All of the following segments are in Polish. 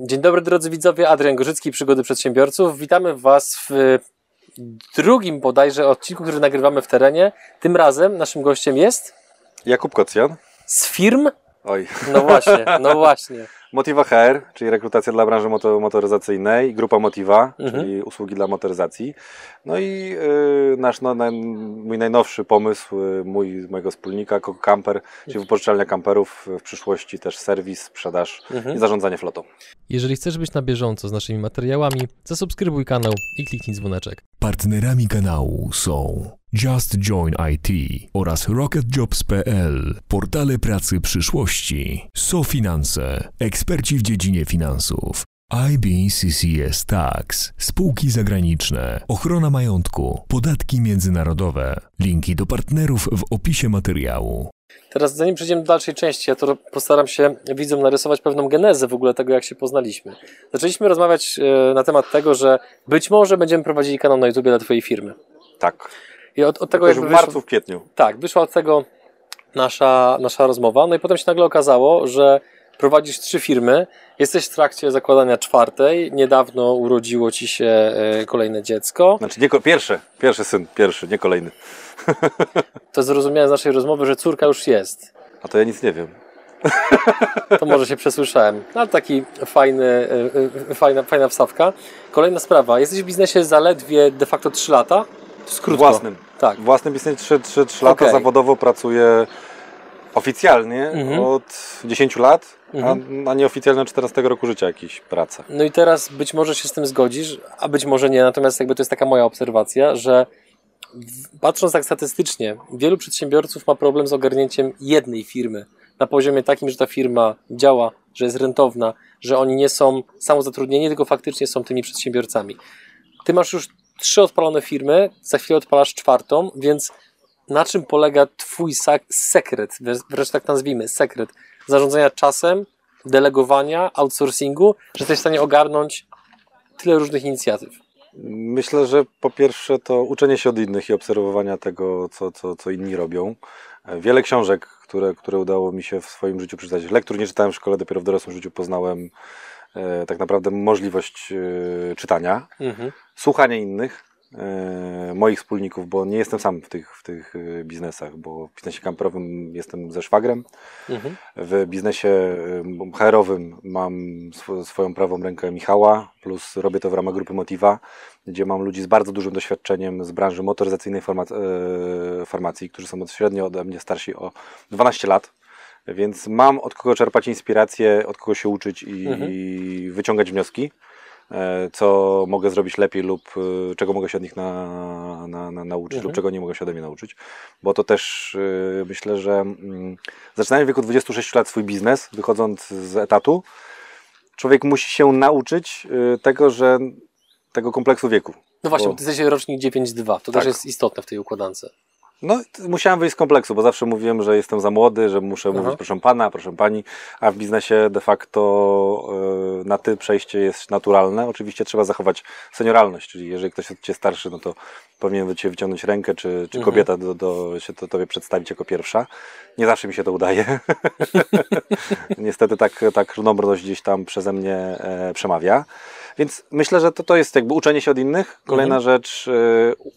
Dzień dobry drodzy widzowie, Adrian Gorzycki, Przygody Przedsiębiorców. Witamy Was w drugim bodajże odcinku, który nagrywamy w terenie. Tym razem naszym gościem jest Jakub Kocjan. z firm. Oj. No właśnie, no właśnie. Motiva HR, czyli rekrutacja dla branży moto motoryzacyjnej, grupa Motiva, Mhm. czyli usługi dla motoryzacji. No i y, nasz no, naj, mój najnowszy pomysł, y, mój, mojego wspólnika, Coco Camper, czyli wypożyczalnia kamperów, w przyszłości też serwis, sprzedaż Mhm. i zarządzanie flotą. Jeżeli chcesz być na bieżąco z naszymi materiałami, zasubskrybuj kanał i kliknij dzwoneczek. Partnerami kanału są Just Join IT oraz RocketJobs.pl, portale pracy przyszłości, SoFinanse, eksperci w dziedzinie finansów, IBCCS Tax, spółki zagraniczne, ochrona majątku, podatki międzynarodowe. Linki do partnerów w opisie materiału. Teraz zanim przejdziemy do dalszej części, ja to postaram się widzom narysować pewną genezę w ogóle tego, jak się poznaliśmy. Zaczęliśmy rozmawiać e, na temat tego, że być może będziemy prowadzili kanał na YouTube dla Twojej firmy. Tak. I od, od tego Jakoś w wyszło- marcu, w kwietniu. Tak, wyszła od tego nasza, nasza rozmowa. No i potem się nagle okazało, że prowadzisz trzy firmy, jesteś w trakcie zakładania czwartej, niedawno urodziło ci się e, kolejne dziecko. Znaczy nie, pierwszy, pierwszy syn, pierwszy, nie kolejny. To zrozumiałem z naszej rozmowy, że córka już jest. A to ja nic nie wiem. To może się przesłyszałem. No, ale taki fajny, e, e, fajna, fajna wstawka. Kolejna sprawa. Jesteś w biznesie zaledwie de facto 3 lata. To jest krótko. Własnym. Tak. Własny biznes 3, 3, 3 lata, Okej. zawodowo pracuję oficjalnie Mhm. od 10 lat, Mhm. a, a nieoficjalnie od 14 roku życia jakiś praca. No i teraz być może się z tym zgodzisz, a być może nie, natomiast jakby to jest taka moja obserwacja, że patrząc tak statystycznie, wielu przedsiębiorców ma problem z ogarnięciem jednej firmy na poziomie takim, że ta firma działa, że jest rentowna, że oni nie są samozatrudnieni, tylko faktycznie są tymi przedsiębiorcami. Ty masz już trzy odpalone firmy, za chwilę odpalasz czwartą, więc na czym polega Twój sekret, wręcz tak nazwijmy, sekret zarządzania czasem, delegowania, outsourcingu, że jesteś w stanie ogarnąć tyle różnych inicjatyw? Myślę, że po pierwsze to uczenie się od innych i obserwowania tego, co, co, co inni robią. Wiele książek, które, które udało mi się w swoim życiu przeczytać. Lektur nie czytałem w szkole, dopiero w dorosłym życiu poznałem e, tak naprawdę możliwość e, czytania. Mhm. Słuchanie innych, e, moich wspólników, bo nie jestem sam w tych, w tych e, biznesach, bo w biznesie kamperowym jestem ze szwagrem, Mhm. w biznesie e, HR-owym mam sw- swoją prawą rękę Michała, plus robię to w ramach grupy Motiva, gdzie mam ludzi z bardzo dużym doświadczeniem z branży motoryzacyjnej farmac- farmacji, którzy są średnio ode mnie starsi o 12 lat. Więc mam od kogo czerpać inspirację, od kogo się uczyć i Mhm. wyciągać wnioski co mogę zrobić lepiej lub e, czego mogę się od nich na, na, na, nauczyć Mhm. lub czego nie mogę się ode mnie nauczyć. Bo to też e, myślę, że mm, zaczynając w wieku 26 lat swój biznes, wychodząc z etatu, człowiek musi się nauczyć e, tego, że tego kompleksu wieku. No właśnie, Bo- bo ty jesteś rocznik 9.2, to Tak. też jest istotne w tej układance. No, musiałem wyjść z kompleksu, bo zawsze mówiłem, że jestem za młody, że muszę Aha. mówić proszę pana, proszę pani, a w biznesie de facto e, na ty przejście jest naturalne. Oczywiście trzeba zachować senioralność, czyli jeżeli ktoś od ciebie starszy, no to powinien ciebie wyciągnąć rękę, czy, czy Mhm. kobieta do, do, się to, tobie przedstawić jako pierwsza. Nie zawsze mi się to udaje. Niestety tak, tak równobrność gdzieś tam przeze mnie e, przemawia. Więc myślę, że to, to jest jakby uczenie się od innych. Kolejna rzecz, e,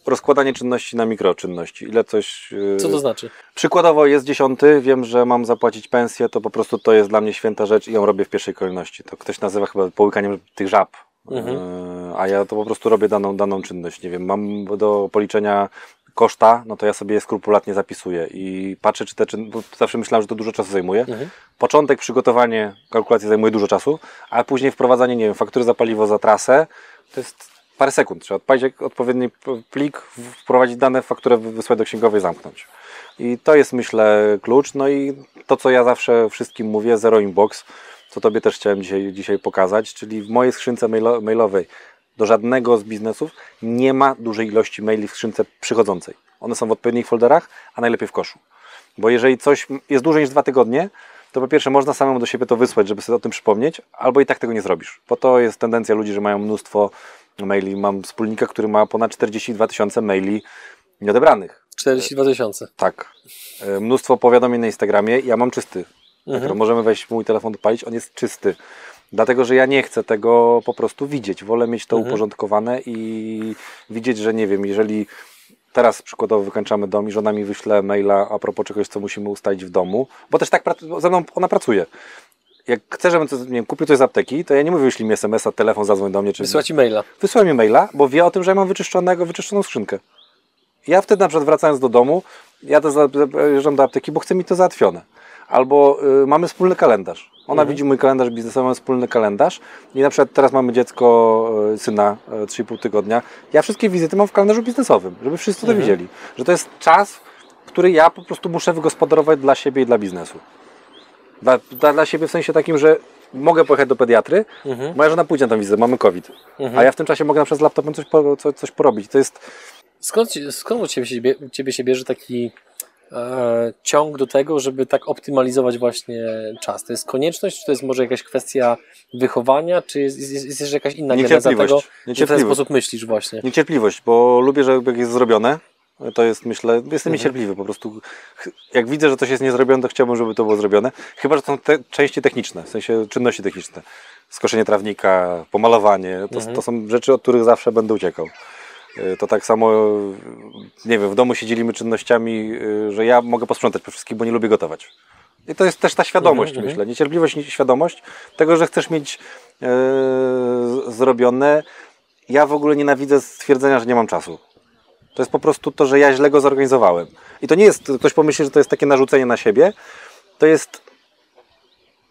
rozkładanie czynności na mikroczynności. Ile coś. e, Co to znaczy? Przykładowo jest dziesiąty, wiem, że mam zapłacić pensję, to po prostu to jest dla mnie święta rzecz i ją robię w pierwszej kolejności. To ktoś nazywa chyba połykaniem tych żab. Mhm. E, A ja to po prostu robię daną, daną czynność. Nie wiem, mam do policzenia koszta, no to ja sobie je skrupulatnie zapisuję i patrzę, czy te czyn... bo zawsze myślałem, że to dużo czasu zajmuje. Mhm. Początek, przygotowanie kalkulacji zajmuje dużo czasu, ale później wprowadzanie, nie wiem, faktury za paliwo, za trasę, to jest parę sekund. Trzeba odpalić odpowiedni plik, wprowadzić dane, fakturę wy- wysłać do księgowej, zamknąć. I to jest, myślę, klucz. No i to, co ja zawsze wszystkim mówię, zero inbox, co Tobie też chciałem dzisiaj, dzisiaj pokazać, czyli w mojej skrzynce mailo, mailowej do żadnego z biznesów nie ma dużej ilości maili w skrzynce przychodzącej. One są w odpowiednich folderach, a najlepiej w koszu. Bo jeżeli coś jest dłużej niż dwa tygodnie, to po pierwsze można samemu do siebie to wysłać, żeby sobie o tym przypomnieć, albo i tak tego nie zrobisz. Bo to jest tendencja ludzi, że mają mnóstwo maili. Mam wspólnika, który ma ponad 42 tysiące maili nieodebranych. 42 tysiące. Tak. E, Mnóstwo powiadomień na Instagramie. Ja mam czysty. Mhm. Tak, możemy wejść w mój telefon odpalić, on jest czysty. Dlatego, że ja nie chcę tego po prostu widzieć. Wolę mieć to Mhm. uporządkowane i widzieć, że nie wiem, jeżeli teraz przykładowo wykończamy dom i żona mi wyśle maila a propos czegoś, co musimy ustalić w domu, bo też tak bo ze mną ona pracuje. Jak chcę, żebym coś, nie wiem, kupił coś z apteki, to ja nie mówię, wyślij mi SMS-a, telefon, zadzwoń do mnie, czy Wysłać e-maila. wysyła mi maila, bo wie o tym, że ja mam wyczyszczonego, wyczyszczoną skrzynkę. Ja wtedy na przykład wracając do domu, za, jeżdżam do apteki, bo chcę mi to załatwione. Albo y, mamy wspólny kalendarz. Ona widzi mój kalendarz biznesowy, mamy wspólny kalendarz i na przykład teraz mamy dziecko, y, syna, y, 3,5 tygodnia. Ja wszystkie wizyty mam w kalendarzu biznesowym, żeby wszyscy to wiedzieli. Że to jest czas, który ja po prostu muszę wygospodarować dla siebie i dla biznesu. Dla, dla, dla siebie w sensie takim, że mogę pojechać do pediatry, moja żona pójdzie na tę wizytę, mamy COVID. A ja w tym czasie mogę na przykład z laptopem coś, po, co, coś porobić. To jest Skąd, skąd u ciebie ciebie się bierze taki ciąg do tego, żeby tak optymalizować właśnie czas? To jest konieczność, czy to jest może jakaś kwestia wychowania, czy jest, jest, jest jeszcze jakaś inna geneza Niecierpliwość. tego, że w ten sposób myślisz właśnie? niecierpliwość, bo lubię, że jak jest zrobione, to jest, myślę, jestem Mhm. niecierpliwy po prostu. Jak widzę, że coś jest niezrobione, to chciałbym, żeby to było zrobione. Chyba, że to są te części techniczne, w sensie czynności techniczne. Skoszenie trawnika, pomalowanie, to, Mhm. to są rzeczy, od których zawsze będę uciekał. Y, To tak samo, y, nie wiem, w domu się dzielimy czynnościami, y, że ja mogę posprzątać po wszystkich, bo nie lubię gotować. I to jest też ta świadomość, Mhm, myślę. Niecierpliwość, nie- świadomość tego, że chcesz mieć zrobione. Ja w ogóle nienawidzę stwierdzenia, że nie mam czasu. To jest po prostu to, że ja źle go zorganizowałem. I to nie jest, ktoś pomyśli, że to jest takie narzucenie na siebie. To jest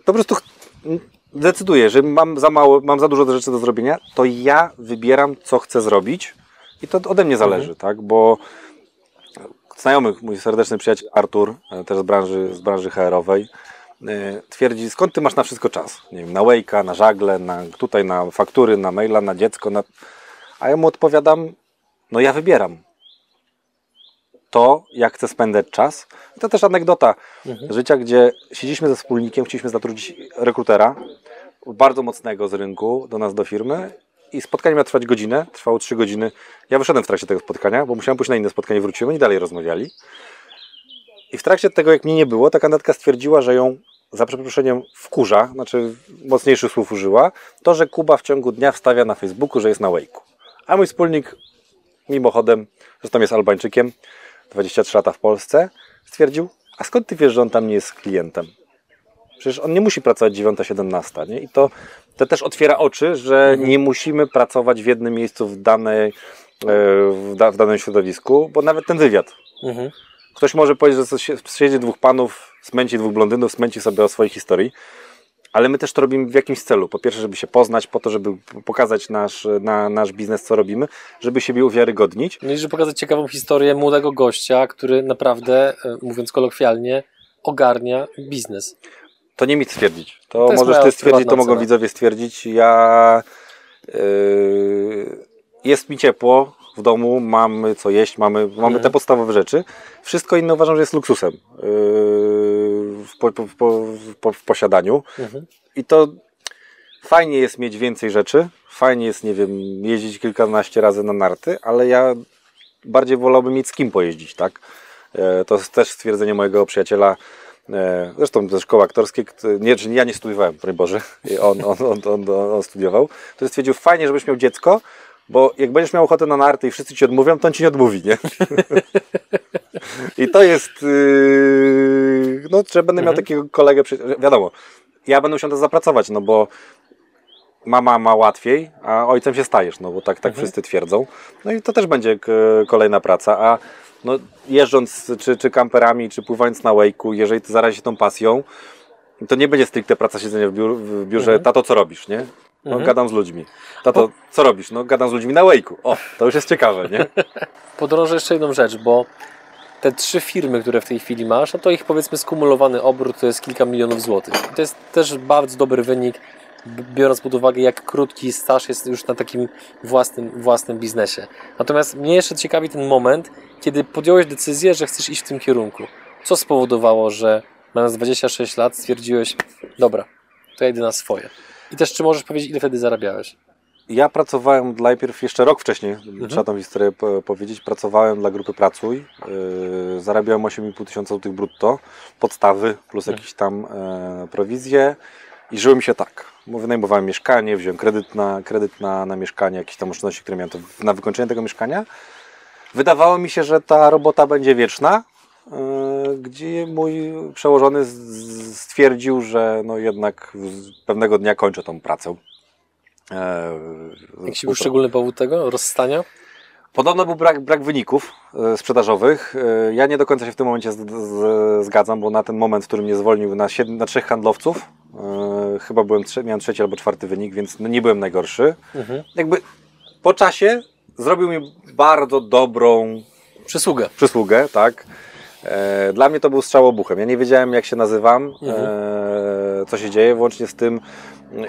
po prostu decyduję, że mam za mało, mam za dużo rzeczy do zrobienia, to ja wybieram, co chcę zrobić i to ode mnie zależy, tak? Bo znajomy, mój serdeczny przyjaciel Artur, e, też z branży, z branży HR-owej, e, twierdzi, skąd ty masz na wszystko czas? Nie wiem, na Wake'a, na żagle, na, tutaj na faktury, na maila, na dziecko, na... a ja mu odpowiadam, no ja wybieram to, jak chcę spędzać czas. I to też anegdota życia, gdzie siedzieliśmy ze wspólnikiem, chcieliśmy zatrudnić rekrutera, bardzo mocnego z rynku do nas do firmy i spotkanie miało trwać godzinę, trwało trzy godziny. Ja wyszedłem w trakcie tego spotkania, bo musiałem pójść na inne spotkanie, wróciłem i dalej rozmawiali. I w trakcie tego, jak mnie nie było, ta kandydatka stwierdziła, że ją za przeproszeniem wkurza, znaczy mocniejszych słów użyła, to, że Kuba w ciągu dnia wstawia na Facebooku, że jest na Wake'u. A mój wspólnik mimochodem, zresztą jest Albańczykiem, 23 lata w Polsce, stwierdził, a skąd ty wiesz, że on tam nie jest klientem? Przecież on nie musi pracować 9-17, nie? I to, to też otwiera oczy, że nie musimy pracować w jednym miejscu w, danej, e, w, da, w danym środowisku, bo nawet ten wywiad. Mhm. Ktoś może powiedzieć, że siedzi dwóch panów, smęci dwóch blondynów, smęci sobie o swojej historii, ale my też to robimy w jakimś celu. Po pierwsze, żeby się poznać, po to, żeby pokazać nasz, na, nasz biznes, co robimy, żeby siebie uwiarygodnić. No i żeby pokazać ciekawą historię młodego gościa, który naprawdę, e, mówiąc kolokwialnie, ogarnia biznes. To nie mi stwierdzić. To, To możesz ty stwierdzić, to mogą ocena. widzowie stwierdzić. Ja yy, jest mi ciepło w domu, mamy co jeść, mamy, mamy Mhm. te podstawowe rzeczy. Wszystko inne uważam, że jest luksusem yy, w, po, po, po, w posiadaniu. Mhm. I to fajnie jest mieć więcej rzeczy, fajnie jest, nie wiem, jeździć kilkanaście razy na narty, ale ja bardziej wolałbym mieć z kim pojeździć, tak? E, To jest też stwierdzenie mojego przyjaciela, zresztą ze szkoły aktorskiej, kto- nie, czy ja nie studiowałem, broń Boże, on, on, on, on, studiował, to stwierdził, fajnie, żebyś miał dziecko, bo jak będziesz miał ochotę na narty i wszyscy ci odmówią, to on ci nie odmówi, nie? I to jest, yy, no, że będę miał takiego kolegę, wiadomo, ja będę musiał to zapracować, no bo mama ma łatwiej, a ojcem się stajesz, no bo tak, tak wszyscy twierdzą. No i to też będzie kolejna praca, a no, jeżdżąc czy, czy kamperami, czy pływając na Wake'u, jeżeli ty zarazi się tą pasją, to nie będzie stricte praca siedzenia w, biur, w biurze, tato co robisz, nie? No gadam z ludźmi. Tato, co robisz? No gadam z ludźmi na Wake'u. O, to już jest ciekawe, nie? Podrążę jeszcze jedną rzecz, bo te trzy firmy, które w tej chwili masz, no to ich powiedzmy skumulowany obrót to jest kilka milionów złotych. I to jest też bardzo dobry wynik, biorąc pod uwagę, jak krótki staż jest już na takim własnym, własnym biznesie. Natomiast mnie jeszcze ciekawi ten moment, kiedy podjąłeś decyzję, że chcesz iść w tym kierunku. Co spowodowało, że mając 26 lat stwierdziłeś, dobra, to ja idę na swoje. I też czy możesz powiedzieć, ile wtedy zarabiałeś? Ja pracowałem najpierw jeszcze rok wcześniej, trzeba tą historię po- powiedzieć. Pracowałem dla grupy Pracuj. Yy, zarabiałem 8,5 tysiąca złotych brutto, podstawy plus jakieś tam e, prowizje i żyło mi się tak. Wynajmowałem mieszkanie, wziąłem kredyt na, kredyt na, na mieszkanie, jakieś tam oszczędności, które miałem na wykończenie tego mieszkania. Wydawało mi się, że ta robota będzie wieczna, yy, gdzie mój przełożony stwierdził, że no jednak pewnego dnia kończę tą pracę. Yy, Jakiś był szczególny powód tego rozstania? Podobno był brak, brak wyników e, sprzedażowych. Ja nie do końca się w tym momencie z, z, zgadzam, bo na ten moment, w którym mnie zwolnił na, siedm, na trzech handlowców, chyba byłem trze, miałem trzeci albo czwarty wynik, więc no nie byłem najgorszy. Mhm. Jakby po czasie zrobił mi bardzo dobrą Przysługę. przysługę, tak. E, Dla mnie to był strzał obuchem. Ja nie wiedziałem, jak się nazywam, Mhm. e, co się dzieje, włącznie z tym,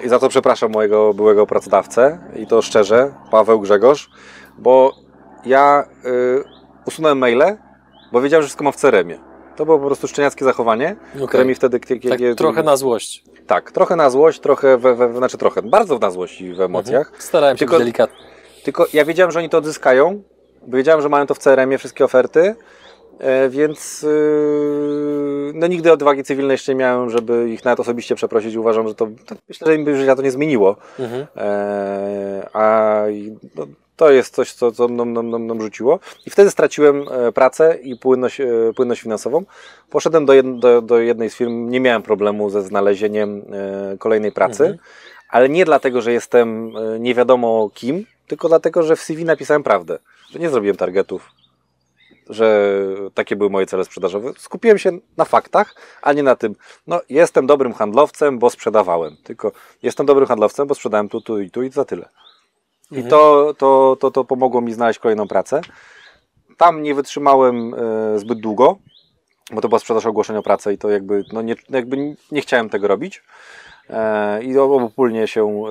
i za to przepraszam mojego byłego pracodawcę, i to szczerze, Paweł Grzegorz, bo ja y, usunąłem maile, bo wiedziałem, że wszystko ma w CRM-ie. To było po prostu szczeniackie zachowanie, które mi wtedy... Tak trochę na złość. Tak, trochę na złość, trochę, we, we, znaczy trochę, bardzo na złość i w emocjach. Mhm. Starałem się Tylko- być delikatny. Tylko ja wiedziałem, że oni to odzyskają, bo wiedziałem, że mają to w CRM-ie, wszystkie oferty, e, więc yy, no nigdy odwagi cywilnej jeszcze nie miałem, żeby ich nawet osobiście przeprosić. Uważam, że to, myślę, że im by życia to nie zmieniło. Mhm. E, a i, no, to jest coś, co, co mną, mną, mną, mną rzuciło. I wtedy straciłem e, pracę i płynność, e, płynność finansową. Poszedłem do, jed, do, do jednej z firm, nie miałem problemu ze znalezieniem e, kolejnej pracy, Mhm. ale nie dlatego, że jestem nie wiadomo kim, tylko dlatego, że w CV napisałem prawdę, że nie zrobiłem targetów, że takie były moje cele sprzedażowe. Skupiłem się na faktach, a nie na tym, no jestem dobrym handlowcem, bo sprzedawałem. Tylko jestem dobrym handlowcem, bo sprzedałem tu, tu i tu i za tyle. I Mhm. to, to, to, to pomogło mi znaleźć kolejną pracę. Tam nie wytrzymałem e, zbyt długo, bo to była sprzedaż ogłoszeń o pracę i to jakby, no nie, jakby nie chciałem tego robić. E, I obopólnie się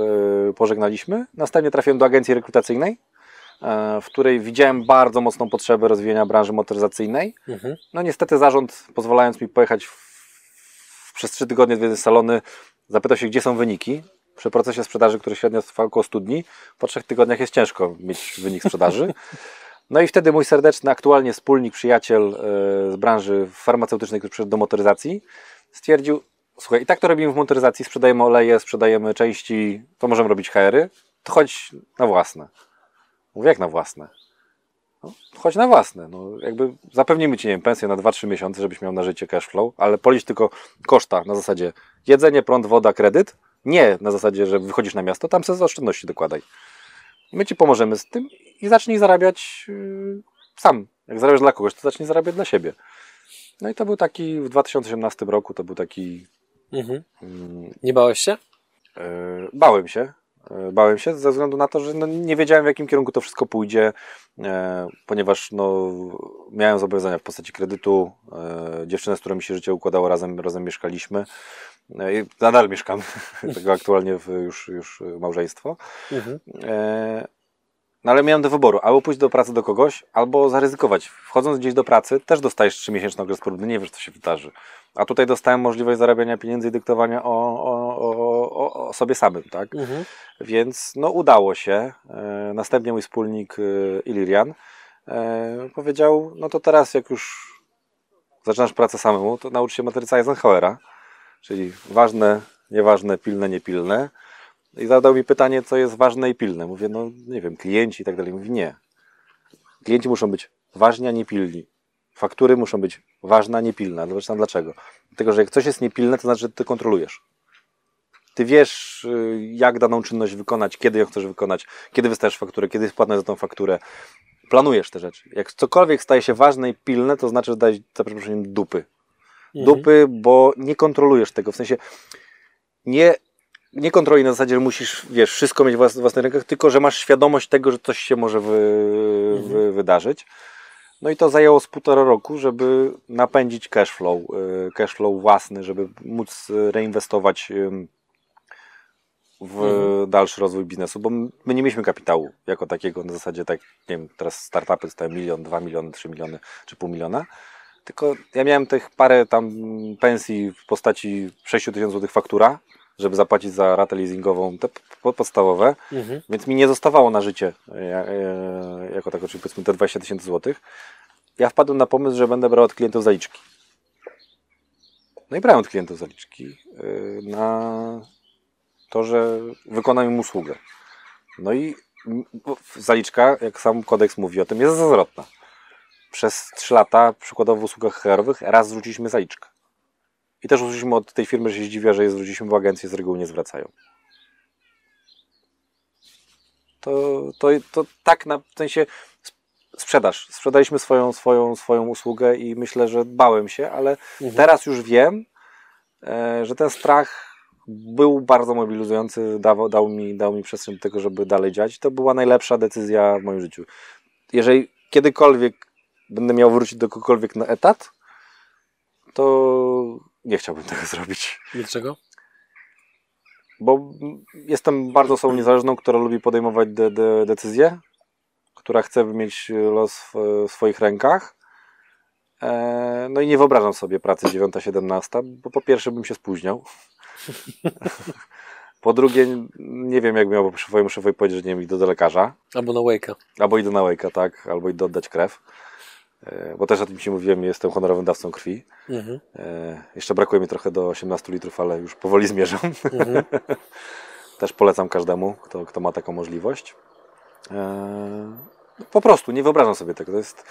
e, pożegnaliśmy. Następnie trafiłem do agencji rekrutacyjnej, e, w której widziałem bardzo mocną potrzebę rozwijania branży motoryzacyjnej. Mhm. No niestety zarząd, pozwalając mi pojechać w, w, przez trzy tygodnie zwiedzić salony, zapytał się, gdzie są wyniki. Przy procesie sprzedaży, który średnio trwa około 100 dni, po trzech tygodniach jest ciężko mieć wynik sprzedaży. No i wtedy mój serdeczny, aktualnie wspólnik, przyjaciel e, z branży farmaceutycznej, który przyszedł do motoryzacji, stwierdził, słuchaj, i tak to robimy w motoryzacji, sprzedajemy oleje, sprzedajemy części, to możemy robić HR-y, to chodź na własne. Mówię, jak na własne? No, chodź na własne. No, jakby zapewnimy Ci, nie wiem, pensję na 2-3 miesiące, żebyś miał na życie cash flow, ale policz tylko koszta na zasadzie jedzenie, prąd, woda, kredyt. Nie na zasadzie, że wychodzisz na miasto, tam sobie z oszczędności dokładaj. My Ci pomożemy z tym i zacznij zarabiać yy, sam. Jak zarabiasz dla kogoś, to zacznij zarabiać dla siebie. No i to był taki, w 2018 roku to był taki, Mhm. mm, Nie bałeś się? E, Bałem się. E, Bałem się ze względu na to, że no nie wiedziałem w jakim kierunku to wszystko pójdzie, e, ponieważ no, miałem zobowiązania w postaci kredytu. E, dziewczynę, z którą mi się życie układało, razem, razem mieszkaliśmy. E, i nadal mieszkam, tego aktualnie w już, już małżeństwo. Mhm. E, No ale miałem do wyboru, albo pójść do pracy do kogoś, albo zaryzykować. Wchodząc gdzieś do pracy, też dostajesz 3-miesięczny okres próbny, nie wiesz, co się wydarzy. A tutaj dostałem możliwość zarabiania pieniędzy i dyktowania o, o, o, o, o sobie samym, tak? Mhm. Więc no udało się. E, Następnie mój wspólnik e, Ilirian e, powiedział, no to teraz jak już zaczynasz pracę samemu, to naucz się matryca Eisenhowera, czyli ważne, nieważne, pilne, niepilne. I zadał mi pytanie, co jest ważne i pilne. Mówię, no nie wiem, klienci i tak dalej. Mówi, nie. Klienci muszą być ważni, a nie pilni. Faktury muszą być ważne, a nie pilne. Zobacz dlaczego. Dlatego, że jak coś jest niepilne, to znaczy, że ty kontrolujesz. Ty wiesz, y, jak daną czynność wykonać, kiedy ją chcesz wykonać, kiedy wystawiasz fakturę, kiedy jest za tą fakturę. Planujesz te rzeczy. Jak cokolwiek staje się ważne i pilne, to znaczy, że dajesz, za przeproszeniem, dupy. Mhm. Dupy, bo nie kontrolujesz tego. W sensie nie, nie kontroli na zasadzie, że musisz, wiesz, wszystko mieć w włas- w własnych rękach, tylko że masz świadomość tego, że coś się może wy, wy, wydarzyć. No i to zajęło z półtora roku, żeby napędzić cash flow, y, cash flow własny, żeby móc reinwestować w Mhm. dalszy rozwój biznesu, bo my nie mieliśmy kapitału jako takiego na zasadzie tak, nie wiem, teraz startupy dostają milion, dwa miliony, trzy miliony czy pół miliona, tylko ja miałem tych parę tam pensji w postaci 6 tysięcy złotych faktura, żeby zapłacić za ratę leasingową, te po- podstawowe, Mhm. więc mi nie zostawało na życie e, jako tako, czyli powiedzmy te 20 tysięcy złotych. Ja wpadłem na pomysł, że będę brał od klientów zaliczki. No i brałem od klientów zaliczki e, na to, że wykonam im usługę. No i zaliczka, jak sam kodeks mówi o tym, jest zwrotna. Przez 3 lata, przykładowo w usługach HR-owych, raz zwróciliśmy zaliczkę. I też usłyszeliśmy od tej firmy, że się zdziwia, że je zwróciliśmy, bo agencje z reguły nie zwracają. To, to, to tak na w sensie sp- sprzedaż. Sprzedaliśmy swoją, swoją, swoją usługę i myślę, że bałem się, ale Mhm. teraz już wiem, e, że ten strach był bardzo mobilizujący, dał, dał, mi, dał mi przestrzeń do tego, żeby dalej działać. To była najlepsza decyzja w moim życiu. Jeżeli kiedykolwiek będę miał wrócić do kogokolwiek na etat, to nie chciałbym tego zrobić. Dlaczego? Bo jestem bardzo osobą niezależną, która lubi podejmować de, de, decyzje, która chce mieć los w, w swoich rękach. E, no i nie wyobrażam sobie pracy 9-17, bo po pierwsze bym się spóźniał. po drugie, nie wiem jak szefowemu szefowi powiedzieć, że nie wiem, idę do lekarza. Albo na Wake'a. Albo idę na łejka, tak, albo idę oddać krew. E, Bo też o tym Ci mówiłem, jestem honorowym dawcą krwi. Mhm. E, Jeszcze brakuje mi trochę do 18 litrów, ale już powoli zmierzam. Mhm. Też polecam każdemu, kto, kto ma taką możliwość. E, Po prostu nie wyobrażam sobie tego. To jest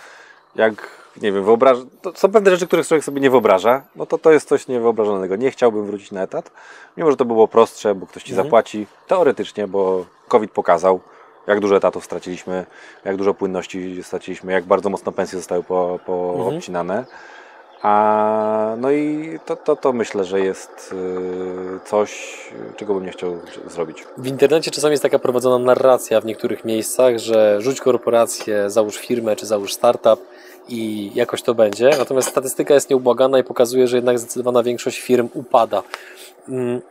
jak, nie wiem, wyobraż... to są pewne rzeczy, których człowiek sobie nie wyobraża. No to to jest coś niewyobrażalnego. Nie chciałbym wrócić na etat, mimo że to było prostsze, bo ktoś ci Mhm. zapłaci. Teoretycznie, bo COVID pokazał, jak dużo etatów straciliśmy, jak dużo płynności straciliśmy, jak bardzo mocno pensje zostały po, po Mhm. obcinane. A, no i to, to, to myślę, że jest y, coś, czego bym nie chciał zrobić. W internecie czasami jest taka prowadzona narracja w niektórych miejscach, że rzuć korporację, załóż firmę czy załóż startup i jakoś to będzie. Natomiast statystyka jest nieubłagana i pokazuje, że jednak zdecydowana większość firm upada. Mm,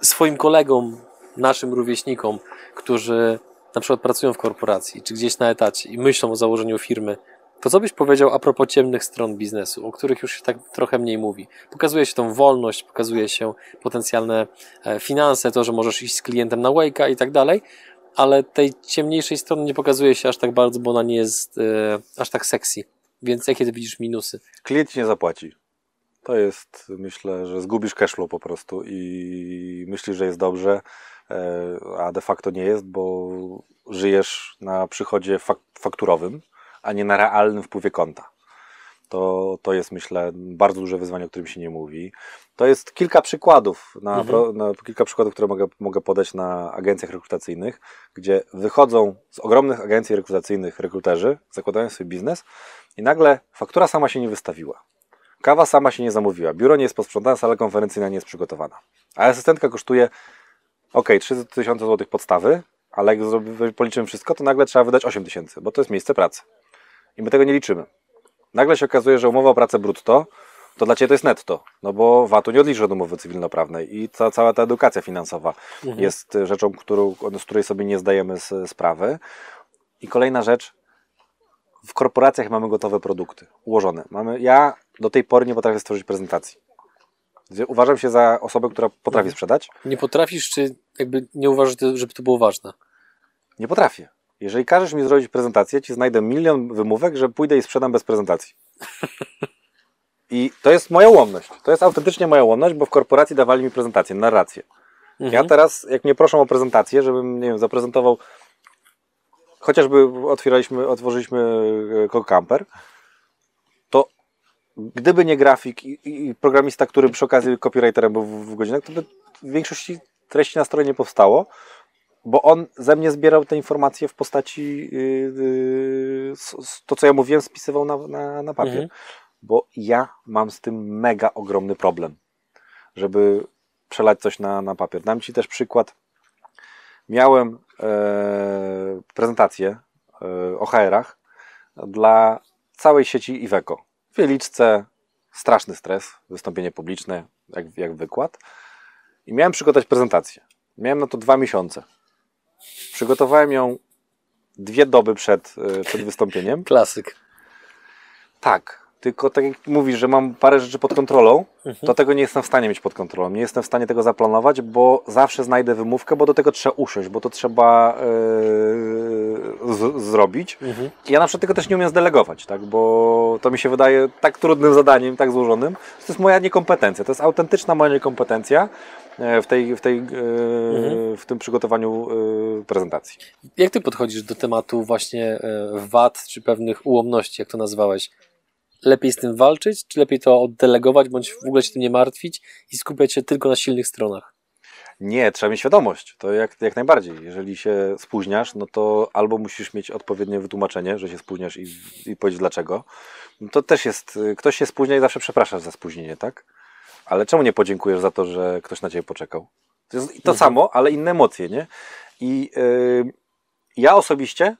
Swoim kolegom, naszym rówieśnikom, którzy na przykład pracują w korporacji czy gdzieś na etacie i myślą o założeniu firmy, to co byś powiedział a propos ciemnych stron biznesu, o których już się tak trochę mniej mówi? Pokazuje się tą wolność, pokazuje się potencjalne e, finanse, to, że możesz iść z klientem na Wake'a i tak dalej, ale tej ciemniejszej strony nie pokazuje się aż tak bardzo, bo ona nie jest e, aż tak sexy. Więc jakie ty widzisz minusy? Klient nie zapłaci. To jest, myślę, że zgubisz cashflow po prostu i myślisz, że jest dobrze, a de facto nie jest, bo żyjesz na przychodzie fak fakturowym, a nie na realnym wpływie konta. To, to jest, myślę, bardzo duże wyzwanie, o którym się nie mówi. To jest kilka przykładów, na, Mhm. na kilka przykładów, które mogę, mogę podać na agencjach rekrutacyjnych, gdzie wychodzą z ogromnych agencji rekrutacyjnych rekruterzy, zakładają swój biznes i nagle faktura sama się nie wystawiła. Kawa sama się nie zamówiła, biuro nie jest posprzątane, sala konferencyjna nie jest przygotowana. A asystentka kosztuje, ok, 3000 zł podstawy, ale jak policzymy wszystko, to nagle trzeba wydać 8 tysięcy, bo to jest miejsce pracy. I my tego nie liczymy. Nagle się okazuje, że umowa o pracę brutto to dla Ciebie to jest netto, no bo VAT-u nie odliczy od umowy cywilnoprawnej i ca, cała ta edukacja finansowa Mhm. jest y, rzeczą, którą, z której sobie nie zdajemy sprawy. I kolejna rzecz, w korporacjach mamy gotowe produkty, ułożone. Mamy, ja do tej pory nie potrafię stworzyć prezentacji. Uważam się za osobę, która potrafi Mhm. sprzedać. Nie potrafisz, czy jakby nie uważasz, żeby to było ważne? Nie potrafię. Jeżeli każesz mi zrobić prezentację, ci znajdę milion wymówek, że pójdę i sprzedam bez prezentacji. I to jest moja ułomność. To jest autentycznie moja ułomność, bo w korporacji dawali mi prezentację, narrację. Mhm. Ja teraz, jak mnie proszą o prezentację, żebym, nie wiem, zaprezentował, chociażby otwieraliśmy, otworzyliśmy e, Camper, to gdyby nie grafik i, i i programista, który przy okazji copywriterem był w, w godzinach, to by w większości treści na stronie nie powstało, bo on ze mnie zbierał te informacje w postaci yy, to, co ja mówiłem, spisywał na, na, na papier. Mhm. Bo ja mam z tym mega ogromny problem, żeby przelać coś na, na papier. Dam Ci też przykład. Miałem e, prezentację e, o HR-ach dla całej sieci Iveco. W Wieliczce straszny stres, wystąpienie publiczne, jak, jak wykład. I miałem przygotować prezentację. Miałem na to dwa miesiące. Przygotowałem ją dwie doby przed, e, przed wystąpieniem. Klasyk. Tak, tylko tak jak mówisz, że mam parę rzeczy pod kontrolą, Mhm. to tego nie jestem w stanie mieć pod kontrolą. Nie jestem w stanie tego zaplanować, bo zawsze znajdę wymówkę, bo do tego trzeba usiąść, bo to trzeba yy, zrobić. Mhm. Ja na przykład tego też nie umiem zdelegować, tak? bo to mi się wydaje tak trudnym zadaniem, tak złożonym, to jest moja niekompetencja. To jest autentyczna moja niekompetencja w, tej, w, tej, e, Mhm. w tym przygotowaniu e, prezentacji. Jak ty podchodzisz do tematu właśnie e, wad, czy pewnych ułomności, jak to nazwałeś? Lepiej z tym walczyć, czy lepiej to oddelegować, bądź w ogóle się tym nie martwić i skupiać się tylko na silnych stronach? Nie, trzeba mieć świadomość. To jak, jak najbardziej. Jeżeli się spóźniasz, no to albo musisz mieć odpowiednie wytłumaczenie, że się spóźniasz i, i powiedzieć dlaczego. No to też jest, ktoś się spóźnia i zawsze przepraszasz za spóźnienie, tak? Ale czemu nie podziękujesz za to, że ktoś na ciebie poczekał? To jest to Mhm. samo, ale inne emocje, nie? I yy, ja osobiście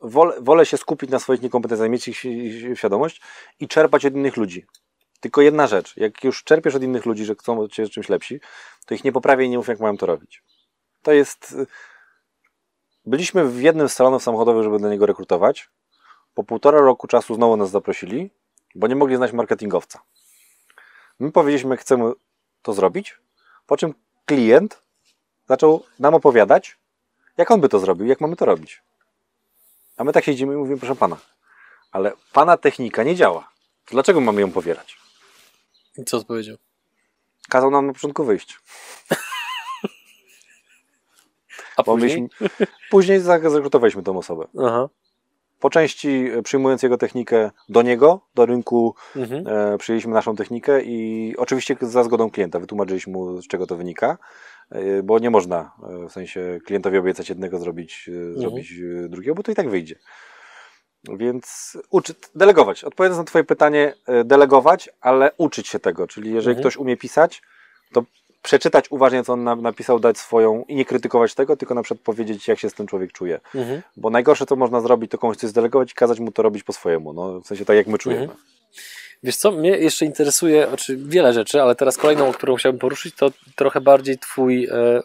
wolę, wolę się skupić na swoich niekompetencjach, mieć ich świ- świadomość i czerpać od innych ludzi. Tylko jedna rzecz, jak już czerpiesz od innych ludzi, że chcą od ciebie czymś lepsi, to ich nie poprawię i nie mów, jak mają to robić. To jest. y, Byliśmy w jednym z salonów samochodowych, żeby do niego rekrutować. Po półtora roku czasu znowu nas zaprosili, bo nie mogli znaleźć marketingowca. My powiedzieliśmy, chcemy to zrobić, po czym klient zaczął nam opowiadać, jak on by to zrobił, jak mamy to robić. A my tak siedzimy i mówimy, proszę pana, ale pana technika nie działa. Dlaczego mamy ją powielać? I co odpowiedział? Kazał nam na początku wyjść. A Bo później? myśmy- Później zrekrutowaliśmy tą osobę. Aha. Po części e, przyjmując jego technikę do niego, do rynku, Mhm. e, przyjęliśmy naszą technikę i oczywiście za zgodą klienta wytłumaczyliśmy mu, z czego to wynika, e, bo nie można e, w sensie klientowi obiecać jednego, zrobić, e, zrobić e, drugiego, bo to i tak wyjdzie. Więc uczy, delegować. Odpowiadając na Twoje pytanie, delegować, ale uczyć się tego. Czyli jeżeli Mhm. ktoś umie pisać, to przeczytać uważnie, co on na- napisał, dać swoją i nie krytykować tego, tylko na przykład powiedzieć, jak się z tym człowiek czuje. Mhm. Bo najgorsze, co można zrobić, to komuś coś zdelegować i kazać mu to robić po swojemu. No, w sensie tak, jak my czujemy. Mhm. Wiesz co, mnie jeszcze interesuje znaczy wiele rzeczy, ale teraz kolejną, którą chciałbym poruszyć, to trochę bardziej twój, e,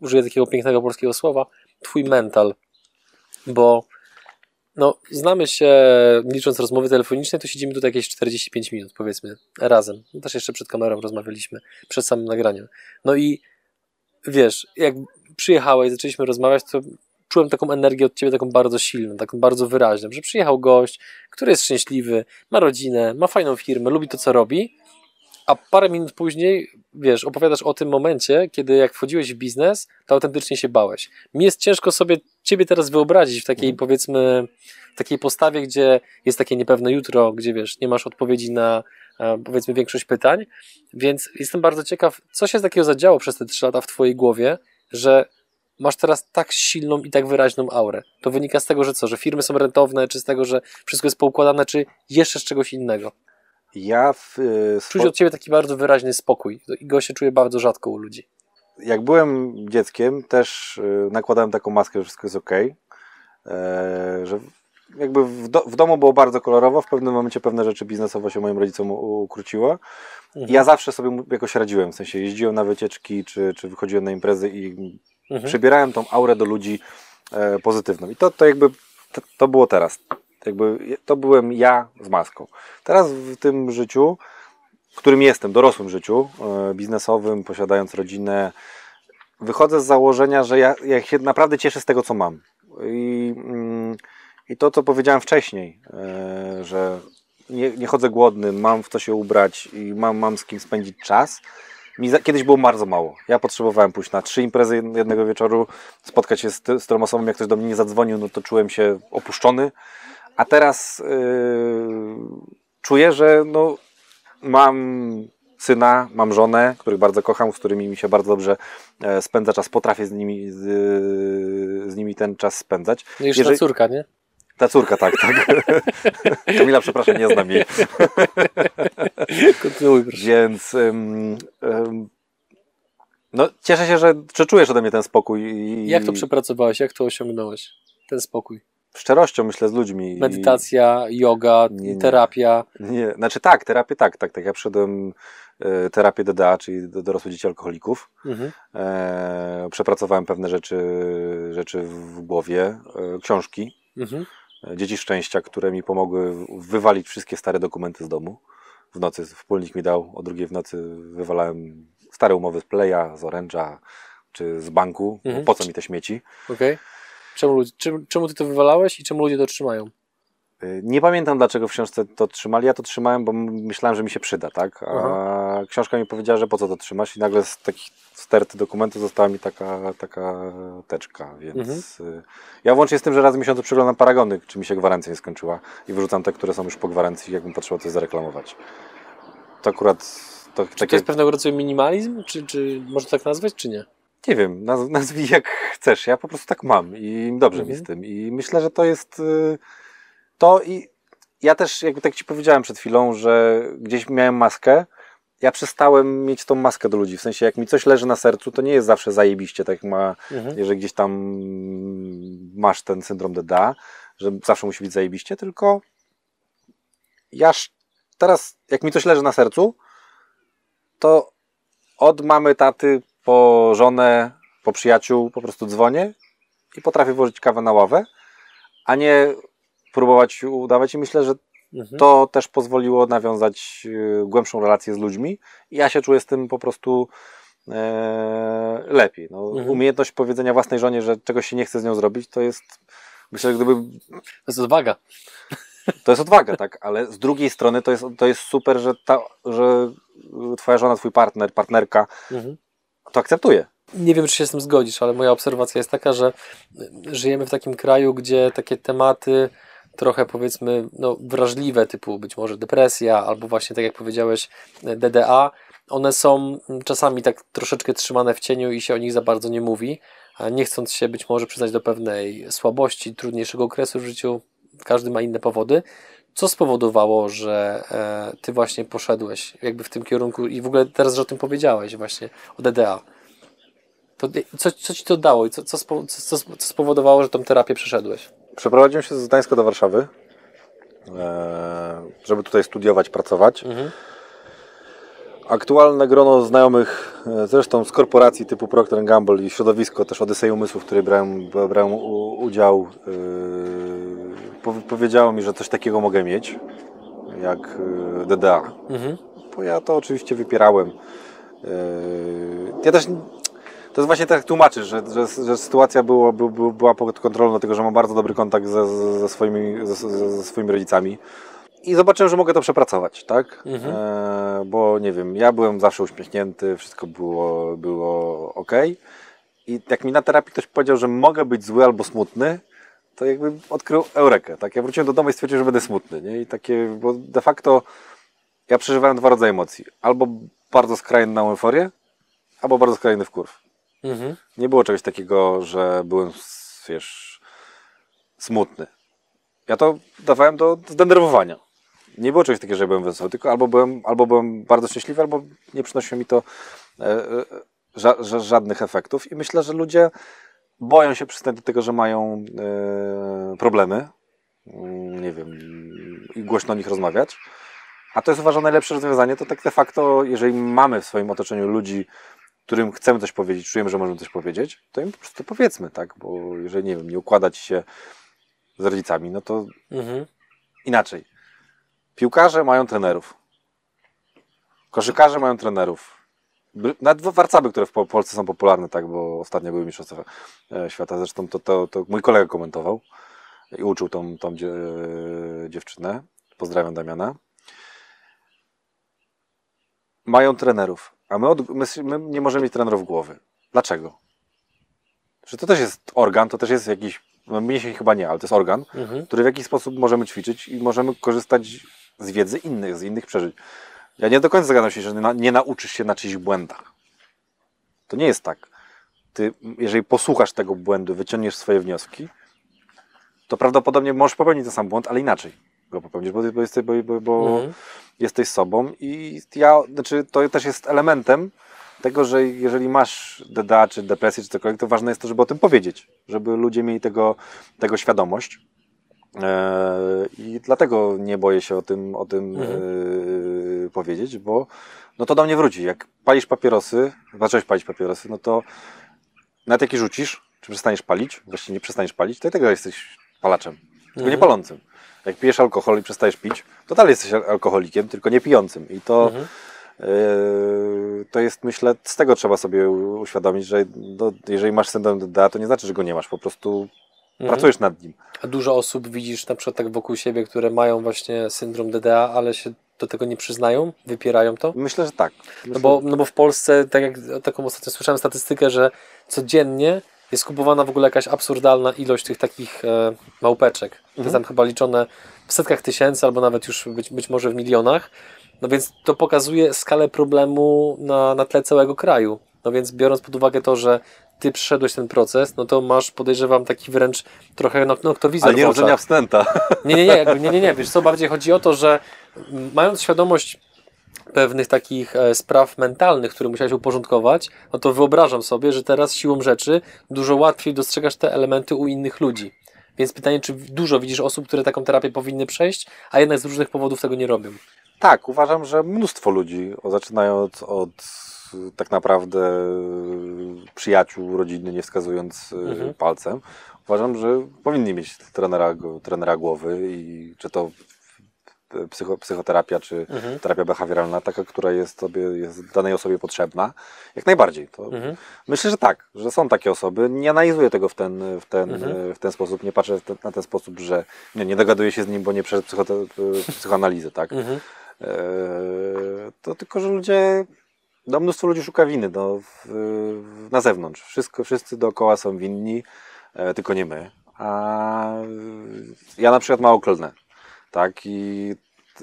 użyję takiego pięknego polskiego słowa, twój mental. Bo no, znamy się, licząc rozmowy telefoniczne, to siedzimy tutaj jakieś 45 minut, powiedzmy, razem. No, też jeszcze przed kamerą rozmawialiśmy, przed samym nagraniem. No i wiesz, jak przyjechałeś, zaczęliśmy rozmawiać, to czułem taką energię od ciebie, taką bardzo silną, taką bardzo wyraźną, że przyjechał gość, który jest szczęśliwy, ma rodzinę, ma fajną firmę, lubi to, co robi, a parę minut później, wiesz, opowiadasz o tym momencie, kiedy jak wchodziłeś w biznes, to autentycznie się bałeś. Mi jest ciężko sobie ciebie teraz wyobrazić w takiej, powiedzmy, w takiej postawie, gdzie jest takie niepewne jutro, gdzie wiesz, nie masz odpowiedzi na e, powiedzmy większość pytań, więc jestem bardzo ciekaw, co się takiego zadziało przez te trzy lata w twojej głowie, że masz teraz tak silną i tak wyraźną aurę. To wynika z tego, że co, że firmy są rentowne, czy z tego, że wszystko jest poukładane, czy jeszcze z czegoś innego. Ja w, e, Czuć swo- od ciebie taki bardzo wyraźny spokój i go się czuje bardzo rzadko u ludzi. jak byłem dzieckiem, też e, nakładałem taką maskę, że wszystko jest ok. że jakby w, do, w domu było bardzo kolorowo, w pewnym momencie pewne rzeczy biznesowo się moim rodzicom ukróciło. Mhm. Ja zawsze sobie jakoś radziłem, w sensie jeździłem na wycieczki, czy, czy wychodziłem na imprezy i Mhm. przybierałem tą aurę do ludzi e, pozytywną. I to, to jakby to, to było teraz. Jakby to byłem ja z maską. Teraz w tym życiu, w którym jestem, dorosłym życiu, e, biznesowym, posiadając rodzinę, wychodzę z założenia, że ja, ja się naprawdę cieszę z tego, co mam. I, mm, i to, co powiedziałem wcześniej, e, że nie, nie chodzę głodny, mam w co się ubrać i mam, mam z kim spędzić czas. Mi za, kiedyś było bardzo mało. Ja potrzebowałem pójść na trzy imprezy jed- jednego wieczoru, spotkać się z, z osobą, jak ktoś do mnie nie zadzwonił, no to czułem się opuszczony. A teraz yy, czuję, że no, mam syna, mam żonę, których bardzo kocham, z którymi mi się bardzo dobrze e, spędza czas. Potrafię z nimi, z, z nimi ten czas spędzać. No jeszcze Jeżeli- ta córka, nie? Ta córka, tak, tak. Kamila, przepraszam, nie znam jej. Kontynuuj proszę. Więc no, cieszę się, że, że czujesz ode mnie ten spokój. I, Jak to przepracowałeś? Jak to osiągnąłeś? Ten spokój. Szczerością myślę z ludźmi. Medytacja, yoga, Nie, nie. terapia. Nie, znaczy tak, terapię tak, tak, tak. Ja przyszedłem e, terapię DDA, czyli do dorosłych dzieci alkoholików. Mhm. E, przepracowałem pewne rzeczy, rzeczy w głowie, e, książki, Mhm. e, Dzieci Szczęścia, które mi pomogły wywalić wszystkie stare dokumenty z domu. W nocy wspólnik mi dał, o drugiej w nocy wywalałem stare umowy z Playa, z Orange'a czy z banku. Mhm. Po co mi te śmieci? Okej. Czemu, czym, czemu ty to wywalałeś i czemu ludzie to trzymają? Y, Nie pamiętam dlaczego w książce to trzymali. Ja to trzymałem, bo myślałem, że mi się przyda, tak? A książka mi powiedziała, że po co to trzymasz i nagle z takich sterty dokumentu została mi taka, taka teczka, więc y, ja włącznie z tym, że raz w miesiącu przeglądam paragony, czy mi się gwarancja nie skończyła i wyrzucam te, które są już po gwarancji, jakbym potrzebował coś zareklamować. To akurat to Czy to takie, jest pewnego rodzaju minimalizm? Czy, czy można tak nazwać, czy nie? Nie wiem, naz, nazwij jak chcesz, ja po prostu tak mam i dobrze mi Mhm. z tym i myślę, że to jest y, to i ja też, jak tak Ci powiedziałem przed chwilą, że gdzieś miałem maskę, ja przestałem mieć tą maskę do ludzi, w sensie jak mi coś leży na sercu, to nie jest zawsze zajebiście, tak jak ma, Mhm. jeżeli gdzieś tam masz ten syndrom DDA, że zawsze musi być zajebiście, tylko ja teraz, jak mi coś leży na sercu, to od mamy, taty, po żonę, po przyjaciół po prostu dzwonię i potrafię włożyć kawę na ławę, a nie próbować udawać i myślę, że Mhm. to też pozwoliło nawiązać y, głębszą relację z ludźmi i ja się czuję z tym po prostu e, lepiej. No, Mhm. Umiejętność powiedzenia własnej żonie, że czegoś się nie chce z nią zrobić, to jest myślę, że gdyby To jest odwaga. to jest odwaga, tak, ale z drugiej strony to jest, to jest super, że, ta, że twoja żona, twój partner, partnerka Mhm. To akceptuje. Nie wiem, czy się z tym zgodzisz, ale moja obserwacja jest taka, że y, żyjemy w takim kraju, gdzie takie tematy trochę powiedzmy no, wrażliwe, typu być może depresja, albo właśnie tak jak powiedziałeś, y, DDA, one są mm, czasami tak troszeczkę trzymane w cieniu i się o nich za bardzo nie mówi, nie chcąc się być może przyznać do pewnej słabości, trudniejszego okresu w życiu, każdy ma inne powody. Co spowodowało, że e, ty właśnie poszedłeś jakby w tym kierunku i w ogóle teraz, że o tym powiedziałeś właśnie, o DDA. To, co, co ci to dało i co, co, spo, co, co spowodowało, że tą terapię przeszedłeś? Przeprowadziłem się z Gdańska do Warszawy, e, żeby tutaj studiować, pracować. Mhm. Aktualne grono znajomych, e, zresztą z korporacji typu Procter Gamble i środowisko też Odysei Umysłów, w której brałem, brałem u, udział, po, powiedziało mi, że coś takiego mogę mieć, jak yy, DDA. Mhm. Bo ja to oczywiście wypierałem. Yy, ja też, to jest właśnie tak tłumaczysz, że, że, że sytuacja było, by, by, była pod kontrolą, dlatego że mam bardzo dobry kontakt ze, ze, swoimi, ze, ze swoimi rodzicami. I zobaczyłem, że mogę to przepracować, tak? Mhm. E, bo nie wiem, ja byłem zawsze uśmiechnięty, wszystko było, było ok. I jak mi na terapii ktoś powiedział, że mogę być zły albo smutny, to jakby odkrył eurekę, tak? Ja wróciłem do domu i stwierdziłem, że będę smutny, nie? I takie, bo de facto ja przeżywałem dwa rodzaje emocji. Albo bardzo skrajną euforię, albo bardzo skrajny wkurw. Mhm. Nie było czegoś takiego, że byłem, wiesz, smutny. Ja to dawałem do zdenerwowania. Nie było czegoś takiego, że byłem wesoły, tylko albo byłem, albo byłem bardzo szczęśliwy, albo nie przynosiło mi to e, e, ża, ża, żadnych efektów. I myślę, że ludzie boją się przystać do tego, że mają e, problemy. Mm, Nie wiem, i głośno o nich rozmawiać. A to jest uważam najlepsze rozwiązanie, to tak de facto, jeżeli mamy w swoim otoczeniu ludzi, którym chcemy coś powiedzieć, czujemy, że możemy coś powiedzieć, to im po prostu powiedzmy, tak? Bo jeżeli, nie wiem, nie układać się z rodzicami, no to Mhm. inaczej. Piłkarze mają trenerów. Koszykarze mają trenerów. Nawet warcaby, które w Po- Polsce są popularne, tak, bo ostatnio były mistrzostwa e, świata. Zresztą to, to, to mój kolega komentował i uczył tą, tą dzie, dziewczynę. Pozdrawiam Damiana. Mają trenerów, a my, od, my, my nie możemy mieć trenerów głowy. Dlaczego? Że to też jest organ, to też jest jakiś, no mięsień chyba nie, ale to jest organ, Mhm. który w jakiś sposób możemy ćwiczyć i możemy korzystać z wiedzy innych, z innych przeżyć. Ja nie do końca zgadzam się, że nie, na, nie nauczysz się na czyichś błędach. To nie jest tak. Ty, jeżeli posłuchasz tego błędu, wyciągniesz swoje wnioski, to prawdopodobnie możesz popełnić ten sam błąd, ale inaczej go popełnisz, bo, bo, jesteś, bo, bo Mhm. jesteś sobą i ja, znaczy to też jest elementem tego, że jeżeli masz DDA, czy depresję, czy cokolwiek, to ważne jest to, żeby o tym powiedzieć, żeby ludzie mieli tego, tego świadomość. Eee, I dlatego nie boję się o tym, o tym Mhm. eee, powiedzieć, bo no to do mnie wróci. Jak palisz papierosy, zacząłeś palić papierosy, no to nawet jak je rzucisz, czy przestaniesz palić, właściwie nie przestaniesz palić, to i tego jesteś palaczem, tylko nie Mhm. palącym. Jak pijesz alkohol i przestajesz pić, to dalej jesteś al- alkoholikiem, tylko nie pijącym. I to, Mhm. Yy, to jest, myślę, z tego trzeba sobie uświadomić, że no, jeżeli masz syndrom DDA, to nie znaczy, że go nie masz. Po prostu Pracujesz nad nim. A dużo osób widzisz na przykład tak wokół siebie, które mają właśnie syndrom DDA, ale się do tego nie przyznają, wypierają to? Myślę, że tak. Myślę, No bo, no bo w Polsce, tak jak taką ostatnio słyszałem statystykę, że codziennie jest kupowana w ogóle jakaś absurdalna ilość tych takich e, małpeczek. To jest tam chyba liczone w setkach tysięcy, albo nawet już być, być może w milionach. No więc to pokazuje skalę problemu na, na tle całego kraju. No więc biorąc pod uwagę to, że ty przeszedłeś ten proces, no to masz, podejrzewam, taki wręcz trochę no, noktowizor Ale nie rodzenia abstynenta. Nie, nie, nie, jakby, nie, nie, nie, wiesz co, bardziej chodzi o to, że mając świadomość pewnych takich e, spraw mentalnych, które musiałeś uporządkować, no to wyobrażam sobie, że teraz siłą rzeczy dużo łatwiej dostrzegasz te elementy u innych ludzi. Więc pytanie, czy dużo widzisz osób, które taką terapię powinny przejść, a jednak z różnych powodów tego nie robią. Tak, uważam, że mnóstwo ludzi, zaczynając od tak naprawdę y, przyjaciół, rodziny, nie wskazując y, Mhm. palcem, uważam, że powinni mieć trenera, trenera głowy i czy to psycho, psychoterapia, czy Mhm. terapia behawioralna, taka, która jest, sobie, jest danej osobie potrzebna, jak najbardziej. To Mhm. Myślę, że tak, że są takie osoby. Nie analizuję tego w ten, w ten, Mhm. w ten sposób, nie patrzę ten, na ten sposób, że nie, nie dogaduję się z nim, bo nie przeszedł psychoanalizy, tak? Mhm. To tylko, że ludzie, no mnóstwo ludzi szuka winy no, w, na zewnątrz. Wszystko, wszyscy dookoła są winni, e, tylko nie my. A ja na przykład mało klnę, tak? I,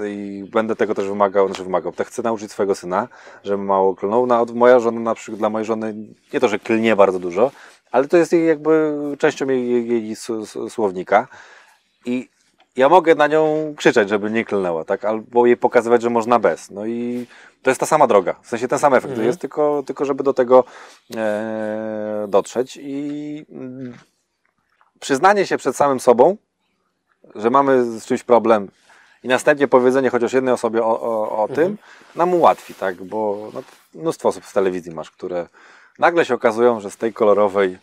I będę tego też wymagał, znaczy wymagał. Tak chcę nauczyć swojego syna, żeby mało klnął. Na, moja żona na przykład, dla mojej żony, nie to, że klnie bardzo dużo, ale to jest jej jakby częścią jej, jej, jej słownika. I ja mogę na nią krzyczeć, żeby nie klnęła, tak? Albo jej pokazywać, że można bez. No i to jest ta sama droga. W sensie ten sam efekt Mhm. jest, tylko, tylko żeby do tego e, dotrzeć. I mm, przyznanie się przed samym sobą, że mamy z czymś problem i następnie powiedzenie chociaż jednej osobie o, o, o tym, nam ułatwi, tak? Bo no, mnóstwo osób z telewizji masz, które nagle się okazują, że z tej kolorowej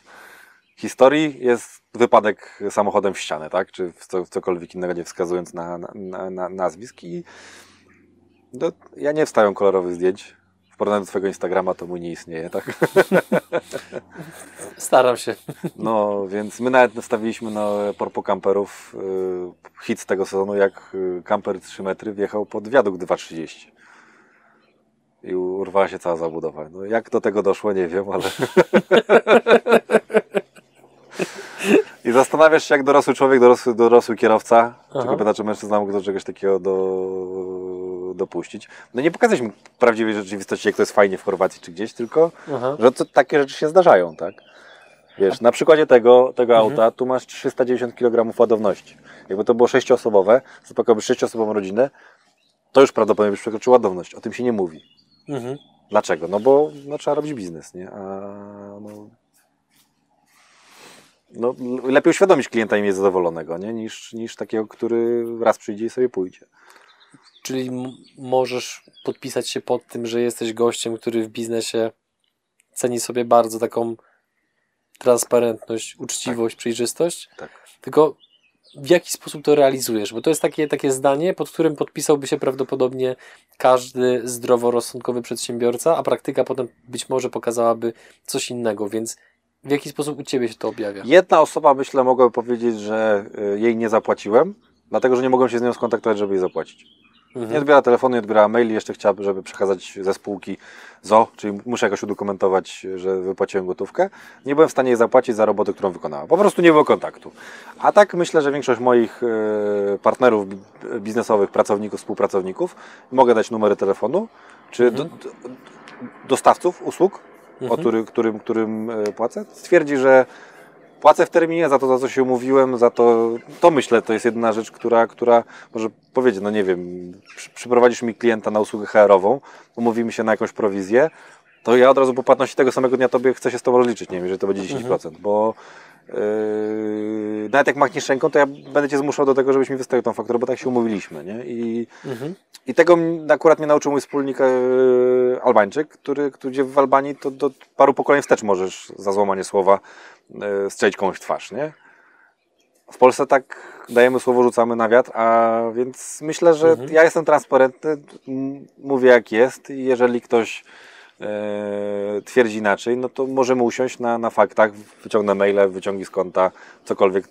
historii jest wypadek samochodem w ścianę, tak? Czy w co, w cokolwiek innego, nie wskazując na, na, na, na nazwisk. I no, ja nie wstawiam kolorowych zdjęć. W porównaniu do swojego Instagrama to mój nie istnieje, tak? Staram się. No, więc my nawet wstawiliśmy na Porpo Camperów y, hit z tego sezonu, jak y, kamper 3 metry wjechał pod wiadukt 2,30. I urwała się cała zabudowa. No, jak do tego doszło, nie wiem, ale... I zastanawiasz się, jak dorosły człowiek, dorosły, dorosły kierowca, Aha. czy kobieta, czy mężczyzna mógł do czegoś takiego do, dopuścić. No nie pokazaliśmy prawdziwej rzeczywistości, jak to jest fajnie w Chorwacji czy gdzieś, tylko Aha. że to, takie rzeczy się zdarzają, tak? Wiesz, na przykładzie tego, tego Mhm. auta, tu masz 390 kg ładowności. Jakby to było sześcioosobowe, zapakowałbyś sześcioosobową rodzinę, to już prawdopodobnie byś przekroczył ładowność. O tym się nie mówi. Mhm. Dlaczego? No bo no, trzeba robić biznes, nie? A no, no, lepiej uświadomić klienta i mieć zadowolonego, nie? Niż, niż takiego, który raz przyjdzie i sobie pójdzie. Czyli możesz podpisać się pod tym, że jesteś gościem, który w biznesie ceni sobie bardzo taką transparentność, uczciwość, przejrzystość. Tak. Tylko w jaki sposób to realizujesz? Bo to jest takie, takie zdanie, pod którym podpisałby się prawdopodobnie każdy zdroworozsądkowy przedsiębiorca, a praktyka potem być może pokazałaby coś innego, więc w jaki sposób u Ciebie się to objawia? Jedna osoba, myślę, mogłaby powiedzieć, że y, jej nie zapłaciłem, dlatego, że nie mogłem się z nią skontaktować, żeby jej zapłacić. Nie Mhm. odbiera telefonu, nie odbiera maili, jeszcze chciałaby, żeby przekazać ze spółki ZO, czyli muszę jakoś udokumentować, że wypłaciłem gotówkę. Nie byłem w stanie jej zapłacić za robotę, którą wykonała. Po prostu nie było kontaktu. A tak myślę, że większość moich e, partnerów bi- biznesowych, pracowników, współpracowników, mogę dać numery telefonu, czy do, do, dostawców usług, o Mhm. który, którym, którym e, płacę, stwierdzi, że płacę w terminie za to, za co się umówiłem, za to, to myślę, to jest jedyna rzecz, która, która może powiedzieć, no nie wiem, przy, przyprowadzisz mi klienta na usługę HR-ową, umówimy się na jakąś prowizję, to ja od razu po płatności tego samego dnia tobie chcę się z tobą rozliczyć, nie wiem, jeżeli to będzie 10%, bo yy, nawet jak machniesz ręką, to ja będę cię zmuszał do tego, żebyś mi wystawił tą fakturę, bo tak się umówiliśmy, nie? I, Mhm. i tego akurat mnie nauczył mój wspólnik e, Albańczyk, który, który gdzie w Albanii to do paru pokoleń wstecz możesz za złamanie słowa strzelić komuś w twarz, nie? W Polsce tak dajemy słowo, rzucamy na wiatr, a więc myślę, że Mhm. ja jestem transparentny, mówię jak jest i jeżeli ktoś e, twierdzi inaczej, no to możemy usiąść na, na faktach, wyciągnę maile, wyciągi z konta, cokolwiek,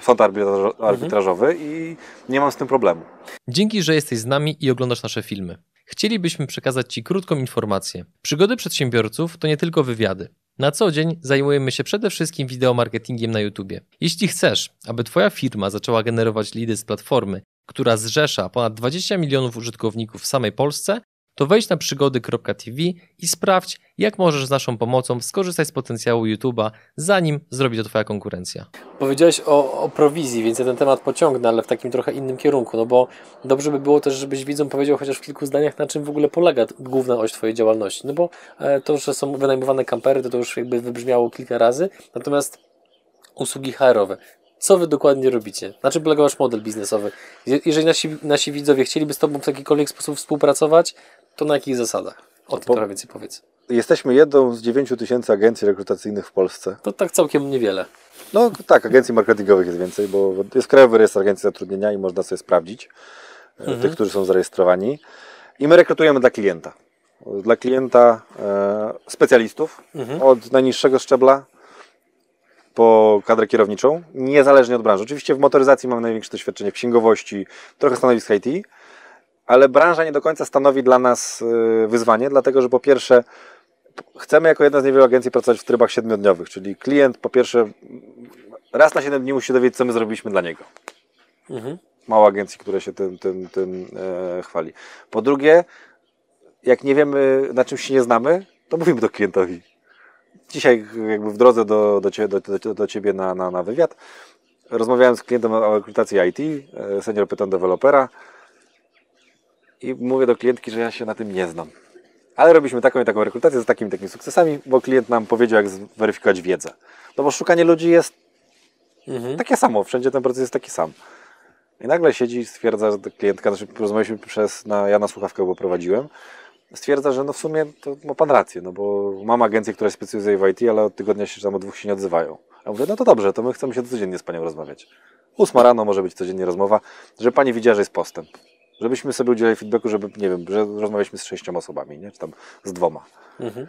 sąd arbitrażo- arbitrażowy i nie mam z tym problemu. Dzięki, że jesteś z nami i oglądasz nasze filmy. Chcielibyśmy przekazać Ci krótką informację. Przygody przedsiębiorców to nie tylko wywiady. Na co dzień zajmujemy się przede wszystkim wideomarketingiem na YouTube. Jeśli chcesz, aby Twoja firma zaczęła generować lidy z platformy, która zrzesza ponad 20 milionów użytkowników w samej Polsce, to wejdź na przygody.tv i sprawdź, jak możesz z naszą pomocą skorzystać z potencjału YouTube'a, zanim zrobi to Twoja konkurencja. Powiedziałeś o, o prowizji, więc ja ten temat pociągnę, ale w takim trochę innym kierunku, no bo dobrze by było też, żebyś widzom powiedział chociaż w kilku zdaniach, na czym w ogóle polega główna oś Twojej działalności. No bo e, to, że są wynajmowane kampery, to, to już jakby wybrzmiało kilka razy, natomiast usługi HR-owe. Co Wy dokładnie robicie? Na czym polega Wasz model biznesowy? Je- Jeżeli nasi, nasi widzowie chcieliby z Tobą w jakikolwiek sposób współpracować, to na jakich zasadach? O tym po- trochę więcej powiedz. Jesteśmy jedną z 9 tysięcy agencji rekrutacyjnych w Polsce. To tak całkiem niewiele. No tak, agencji marketingowych jest więcej, bo jest Krajowy Rejestr Agencji Zatrudnienia i można sobie sprawdzić e, tych, którzy są zarejestrowani. I my rekrutujemy dla klienta. Dla klienta e, specjalistów od najniższego szczebla po kadrę kierowniczą, niezależnie od branży. Oczywiście w motoryzacji mamy największe doświadczenie, w księgowości, trochę stanowisk IT, ale branża nie do końca stanowi dla nas e, wyzwanie, dlatego że po pierwsze chcemy jako jedna z niewielu agencji pracować w trybach siedmiodniowych, czyli klient po pierwsze raz na 7 dni musi dowiedzieć, co my zrobiliśmy dla niego. Mhm. Mało agencji, które się tym, tym, tym e, chwali. Po drugie, jak nie wiemy, na czym się nie znamy, to mówimy to klientowi. Dzisiaj jakby w drodze do, do, cie, do, do, do Ciebie na, na, na wywiad rozmawiałem z klientem o rekrutacji IT, e, senior pytam dewelopera i mówię do klientki, że ja się na tym nie znam. Ale robiliśmy taką i taką rekrutację z takimi takimi sukcesami, bo klient nam powiedział, jak zweryfikować wiedzę. No bo szukanie ludzi jest Mhm. takie samo, wszędzie ten proces jest taki sam. I nagle siedzi i stwierdza, że klientka, znaczy rozmawialiśmy przez, na, ja na słuchawkę bo prowadziłem, stwierdza, że no w sumie to ma pan rację, no bo mam agencję, która specjalizuje w IT, ale od tygodnia się tam od dwóch się nie odzywają. Ja mówię, no to dobrze, to my chcemy się codziennie z panią rozmawiać. Ósma rano może być codziennie rozmowa, że pani widziała, że jest postęp. Żebyśmy sobie udzielali feedbacku, żeby, nie wiem, że rozmawialiśmy z sześcioma osobami, nie? czy tam z dwoma. Mhm.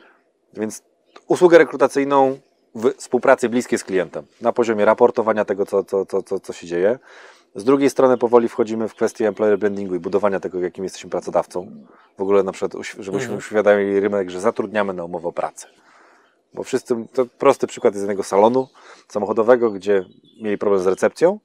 Więc usługę rekrutacyjną w współpracy bliskiej z klientem, na poziomie raportowania tego, co, co, co, co, co się dzieje. Z drugiej strony powoli wchodzimy w kwestię employer brandingu i budowania tego, jakim jesteśmy pracodawcą. W ogóle na przykład, żebyśmy Mhm. uświadamili rynek, że zatrudniamy na umowę o pracę. Bo wszyscy, to prosty przykład z jednego salonu samochodowego, gdzie mieli problem z recepcją.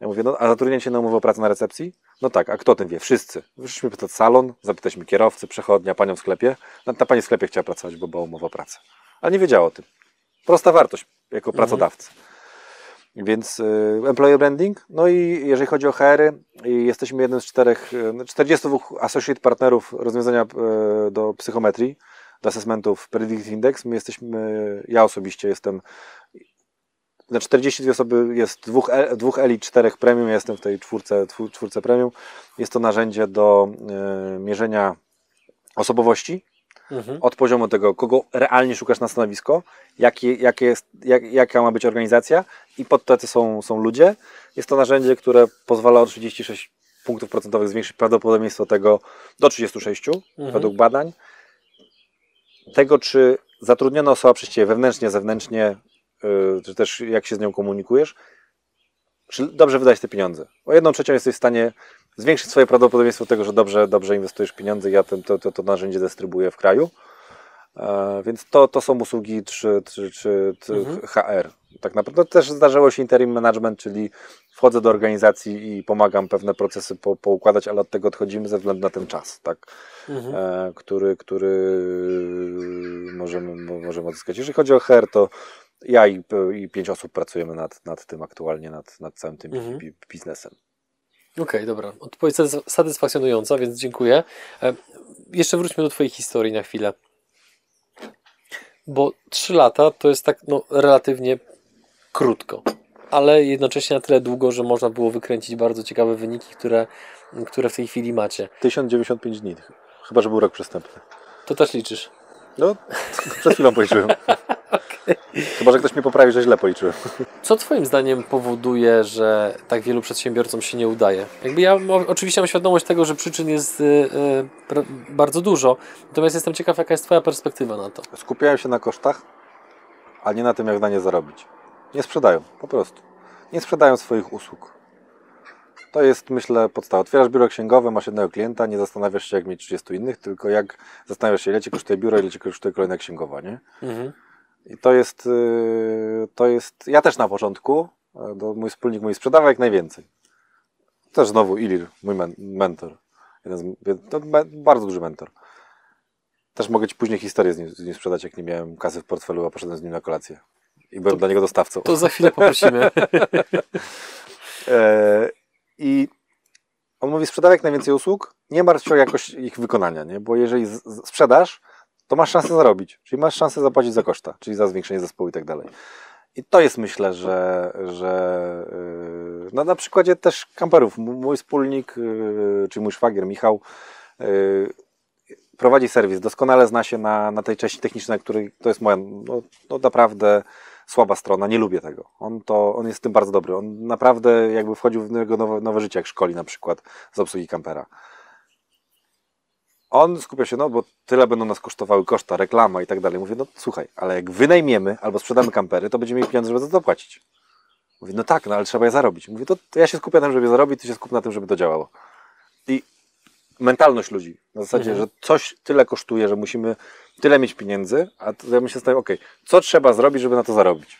Ja mówię, no a zatrudniacie na umowę o pracę na recepcji? No tak, a kto o tym wie? Wszyscy. Wyszliśmy pytać salon, zapytaliśmy kierowcy, przechodnia, panią w sklepie. Ta pani w sklepie chciała pracować, bo była umowa o pracę. Ale nie wiedziała o tym. Prosta wartość jako pracodawcy. Więc y, employer branding, no i jeżeli chodzi o HR-y, y, jesteśmy jednym z czterech, y, 42 associate partnerów rozwiązania y, do psychometrii, do assessmentów Predictive Index. My jesteśmy, ja osobiście jestem na 42 osoby jest dwóch, E- dwóch Eli, czterech premium, ja jestem w tej czwórce, czwór- czwórce premium. Jest to narzędzie do y, mierzenia osobowości, Mhm. od poziomu tego, kogo realnie szukasz na stanowisko, jakie, jakie jest, jak, jaka ma być organizacja i pod tacy są, są ludzie. Jest to narzędzie, które pozwala o 36 punktów procentowych zwiększyć prawdopodobieństwo tego do 36 Mhm. według badań. Tego, czy zatrudniona osoba przez Ciebie wewnętrznie, zewnętrznie, czy też jak się z nią komunikujesz, czy dobrze wydać te pieniądze. O jedną trzecią jesteś w stanie zwiększyć swoje prawdopodobieństwo tego, że dobrze, dobrze inwestujesz pieniądze. Ja ten, to, to, to narzędzie dystrybuuję w kraju. E, więc to, to są usługi czy, czy, czy, czy Mhm. HR. Tak naprawdę też zdarzyło się interim management, czyli wchodzę do organizacji i pomagam pewne procesy po, poukładać, ale od tego odchodzimy ze względu na ten czas, tak? Mhm. e, który, który możemy, mo- możemy odzyskać. Jeżeli chodzi o HR, to ja i, i pięć osób pracujemy nad, nad tym aktualnie, nad, nad całym tym Mhm. bi- biznesem. Okej, dobra. Odpowiedź satys- satysfakcjonująca, więc dziękuję. E, jeszcze wróćmy do Twojej historii na chwilę. Bo 3 lata to jest tak no, relatywnie krótko, ale jednocześnie na tyle długo, że można było wykręcić bardzo ciekawe wyniki, które, które w tej chwili macie. 1095 dni, chyba że był rok przestępny. To też liczysz. No, przed chwilą policzyłem. Chyba, że ktoś mnie poprawi, że źle policzyłem. Co Twoim zdaniem powoduje, że tak wielu przedsiębiorcom się nie udaje? Jakby ja oczywiście mam świadomość tego, że przyczyn jest y, y, bardzo dużo, natomiast jestem ciekaw, jaka jest Twoja perspektywa na to. Skupiają się na kosztach, a nie na tym, jak na nie zarobić. Nie sprzedają, po prostu. Nie sprzedają swoich usług. To jest, myślę, podstawa. Otwierasz biuro księgowe, masz jednego klienta, nie zastanawiasz się, jak mieć 30 innych, tylko jak zastanawiasz się, ile ci kosztuje biuro, ile ci kosztuje kolejna księgowa, nie? Mhm. I to jest, yy, to jest, ja też na początku, e, to mój wspólnik mój sprzedawał jak najwięcej. Też znowu Ilir, mój men, mentor. Jeden z, to me, bardzo duży mentor. Też mogę Ci później historię z nim, z nim sprzedać, jak nie miałem kasy w portfelu, a poszedłem z nim na kolację. I byłem dla niego dostawcą. To za chwilę poprosimy. E, I on mówi, sprzedawaj jak najwięcej usług, nie martw się o jakość ich wykonania, nie? bo jeżeli sprzedasz, to masz szansę zarobić, czyli masz szansę zapłacić za koszta, czyli za zwiększenie zespołu i tak dalej. I to jest myślę, że, że yy, no na przykładzie też kamperów. Mój wspólnik, yy, czyli mój szwagier Michał, yy, prowadzi serwis, doskonale zna się na, na tej części technicznej, której to jest moja no, no naprawdę słaba strona, nie lubię tego. On, to, on jest tym bardzo dobry. On naprawdę jakby wchodził w nowe, nowe życie, jak szkoli na przykład z obsługi kampera. On skupia się, no bo tyle będą nas kosztowały koszta, reklama i tak dalej. Mówię, no słuchaj, ale jak wynajmiemy albo sprzedamy kampery, to będziemy mieli pieniądze, żeby za to zapłacić. Mówię, no tak, no ale trzeba je zarobić. Mówię, to, to ja się skupię na tym, żeby je zarobić, ty się skup na tym, żeby to działało. I mentalność ludzi. Na zasadzie, Mhm. że coś tyle kosztuje, że musimy tyle mieć pieniędzy, a to ja myślę sobie, okej, co trzeba zrobić, żeby na to zarobić?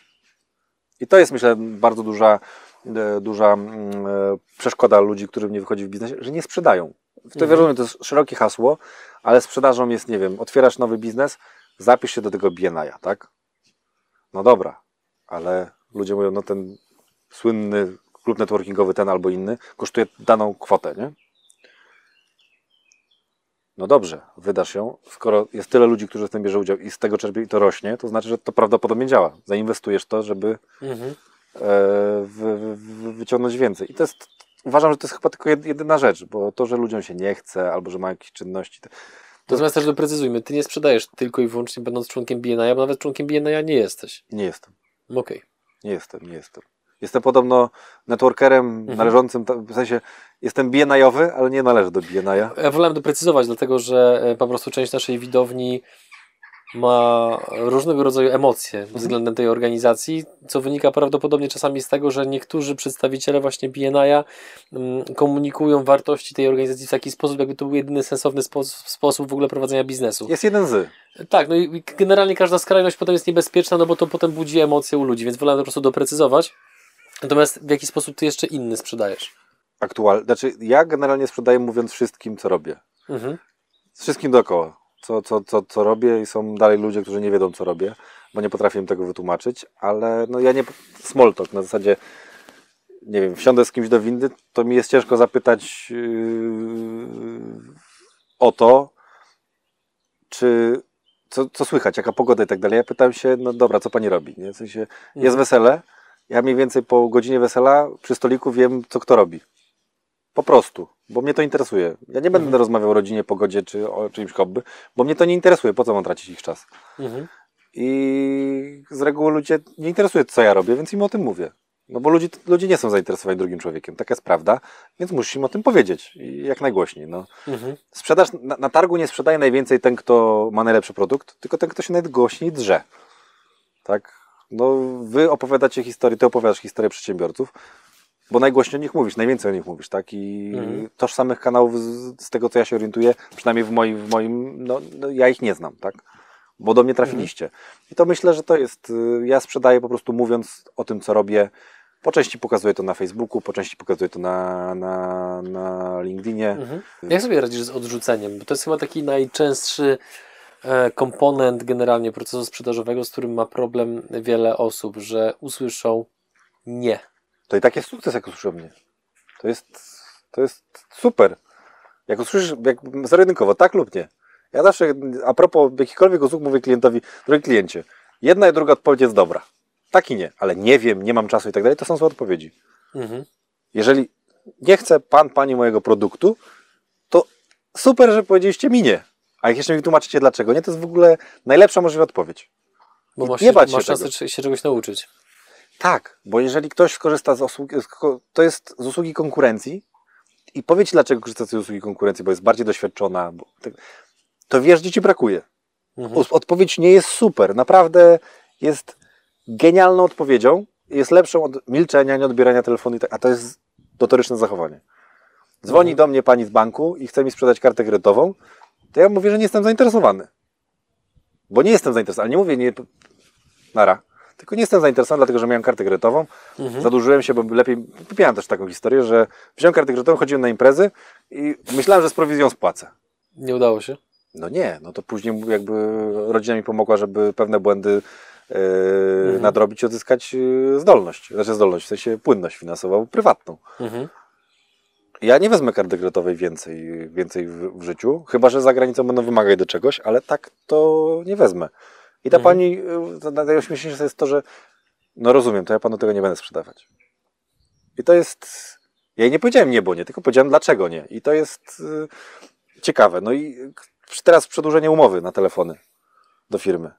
I to jest, myślę, bardzo duża, e, duża mm, e, przeszkoda ludzi, którym nie wychodzi w biznesie, że nie sprzedają. W to Mhm. wiadomo, to jest szerokie hasło, ale sprzedażą jest, nie wiem, otwierasz nowy biznes, zapisz się do tego BNI, tak? No dobra, ale ludzie mówią, no ten słynny klub networkingowy, ten albo inny, kosztuje daną kwotę, nie? No dobrze, wydasz ją. Skoro jest tyle ludzi, którzy w tym bierze udział i z tego czerpie i to rośnie, to znaczy, że to prawdopodobnie działa. Zainwestujesz w to, żeby Mhm. e, wy, wy, wyciągnąć więcej. I to jest, uważam, że to jest chyba tylko jed- jedyna rzecz, bo to, że ludziom się nie chce, albo że mają jakieś czynności, to, Natomiast też doprecyzujmy, Ty nie sprzedajesz tylko i wyłącznie będąc członkiem BNI, bo nawet członkiem BNI nie jesteś. nie jestem. Okej. Nie jestem, nie jestem. Jestem podobno networkerem Mhm. należącym, w sensie jestem BNI-owy, ale nie należę do BNI-a. Ja wolałem doprecyzować, dlatego że e, po prostu część naszej widowni ma różnego rodzaju emocje względem tej organizacji, co wynika prawdopodobnie czasami z tego, że niektórzy przedstawiciele właśnie BNI-a mm, komunikują wartości tej organizacji w taki sposób, jakby to był jedyny sensowny spo sposób w ogóle prowadzenia biznesu. Jest jeden z. Tak, no i generalnie każda skrajność potem jest niebezpieczna, no bo to potem budzi emocje u ludzi, więc to po prostu doprecyzować. Natomiast w jaki sposób ty jeszcze inny sprzedajesz? Aktualny. Znaczy, ja generalnie sprzedaję mówiąc wszystkim, co robię. Mhm. Wszystkim dookoła. Co, co, co, co robię i są dalej ludzie, którzy nie wiedzą, co robię, bo nie potrafię im tego wytłumaczyć, ale no ja nie... Small talk, na zasadzie nie wiem, wsiądę z kimś do windy, to mi jest ciężko zapytać yy, o to, czy co, co słychać, jaka pogoda i tak dalej. Ja pytam się, no dobra, co pani robi? Nie? W sensie, jest Mhm. wesele, ja mniej więcej po godzinie wesela przy stoliku wiem, co kto robi. Po prostu, bo mnie to interesuje. Ja nie będę Mhm. rozmawiał o rodzinie, pogodzie czy o czymś hobby, bo mnie to nie interesuje. Po co mam tracić ich czas? Mhm. I z reguły ludzie nie interesuje, co ja robię, więc im o tym mówię. No bo ludzie, ludzie nie są zainteresowani drugim człowiekiem. Taka jest prawda, więc musisz im o tym powiedzieć. I jak najgłośniej. No. Mhm. Sprzedaż, na, na targu nie sprzedaje najwięcej ten, kto ma najlepszy produkt, tylko ten, kto się najgłośniej drze. Tak? No, wy opowiadacie historię, ty opowiadasz historię przedsiębiorców, bo najgłośniej o nich mówisz, najwięcej o nich mówisz, tak? I Mhm. tożsamych kanałów, z, z tego co ja się orientuję, przynajmniej w moim, w moim no, no ja ich nie znam, tak? Bo do mnie trafiliście. I to myślę, że to jest, y, ja sprzedaję po prostu mówiąc o tym, co robię. Po części pokazuję to na Facebooku, po części pokazuję to na, na, na LinkedInie. Mhm. Jak sobie radzisz z odrzuceniem? Bo to jest chyba taki najczęstszy e, komponent generalnie procesu sprzedażowego, z którym ma problem wiele osób, że usłyszą nie. To i tak jest sukces, jak usłyszą mnie. To jest, to jest super. Jak usłyszysz, jak zero-jedynkowo, tak lub nie. Ja zawsze, a propos jakichkolwiek usług, mówię klientowi, drogi kliencie, jedna i druga odpowiedź jest dobra. Tak i nie, ale nie wiem, nie mam czasu i tak dalej, to są złe odpowiedzi. Mhm. Jeżeli nie chce pan, pani mojego produktu, to super, że powiedzieliście mi nie. A jak jeszcze mi tłumaczycie dlaczego nie, to jest w ogóle najlepsza możliwa odpowiedź. Bo I masz, nie bać się masz tego. szansę się czegoś nauczyć. Tak, bo jeżeli ktoś skorzysta z usługi, to jest z usługi konkurencji i powie ci, dlaczego korzysta z tej usługi konkurencji, bo jest bardziej doświadczona, te- to wiesz, gdzie ci brakuje. Mhm. Odpowiedź nie jest super, naprawdę jest genialną odpowiedzią, jest lepszą od milczenia, nieodbierania telefonu, i tak- a to jest notoryczne zachowanie. Dzwoni Mhm. do mnie pani z banku i chce mi sprzedać kartę kredytową, to ja mówię, że nie jestem zainteresowany. Bo nie jestem zainteresowany, ale nie mówię nie, nara, tylko nie jestem zainteresowany, dlatego że miałem kartę kredytową, Mhm. zadłużyłem się, bo lepiej, miałem też taką historię, że wziąłem kartę kredytową, chodziłem na imprezy i myślałem, że z prowizją spłacę. Nie udało się. No nie, no to później jakby rodzina mi pomogła, żeby pewne błędy e, Mhm. nadrobić i odzyskać e, zdolność. Znaczy zdolność, w sensie płynność finansową, prywatną. Mhm. Ja nie wezmę karty kredytowej więcej, więcej w, w życiu, chyba że za granicą będą wymagać do czegoś, ale tak to nie wezmę. I ta Mhm. pani, e, to najśmieszniejsze jest to, że no rozumiem, to ja panu tego nie będę sprzedawać. I to jest, ja jej nie powiedziałem nie, bo nie, tylko powiedziałem dlaczego nie. I to jest e, ciekawe. No i teraz przedłużenie umowy na telefony do firmy.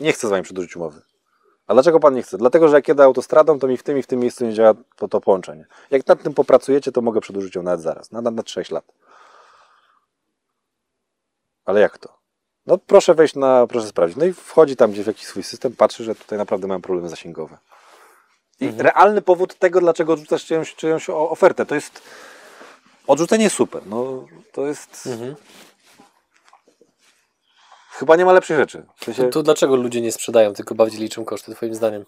Nie chcę z wami przedłużyć umowy. A dlaczego pan nie chce? Dlatego, że jak jedę autostradą, to mi w tym i w tym miejscu nie działa to, to połączenie. Jak nad tym popracujecie, to mogę przedłużyć ją nawet zaraz. Na, na, na 6 lat. Ale jak to? No proszę wejść na, proszę sprawdzić. No i wchodzi tam gdzieś w jakiś swój system, patrzy, że tutaj naprawdę mają problemy zasięgowe. I realny powód tego, dlaczego odrzucasz czyjąś, czyjąś ofertę, to jest odrzucenie super. No, to jest... Mhm. Chyba nie ma lepszej rzeczy. W sensie, To, to dlaczego ludzie nie sprzedają, tylko bardziej liczą koszty, twoim zdaniem?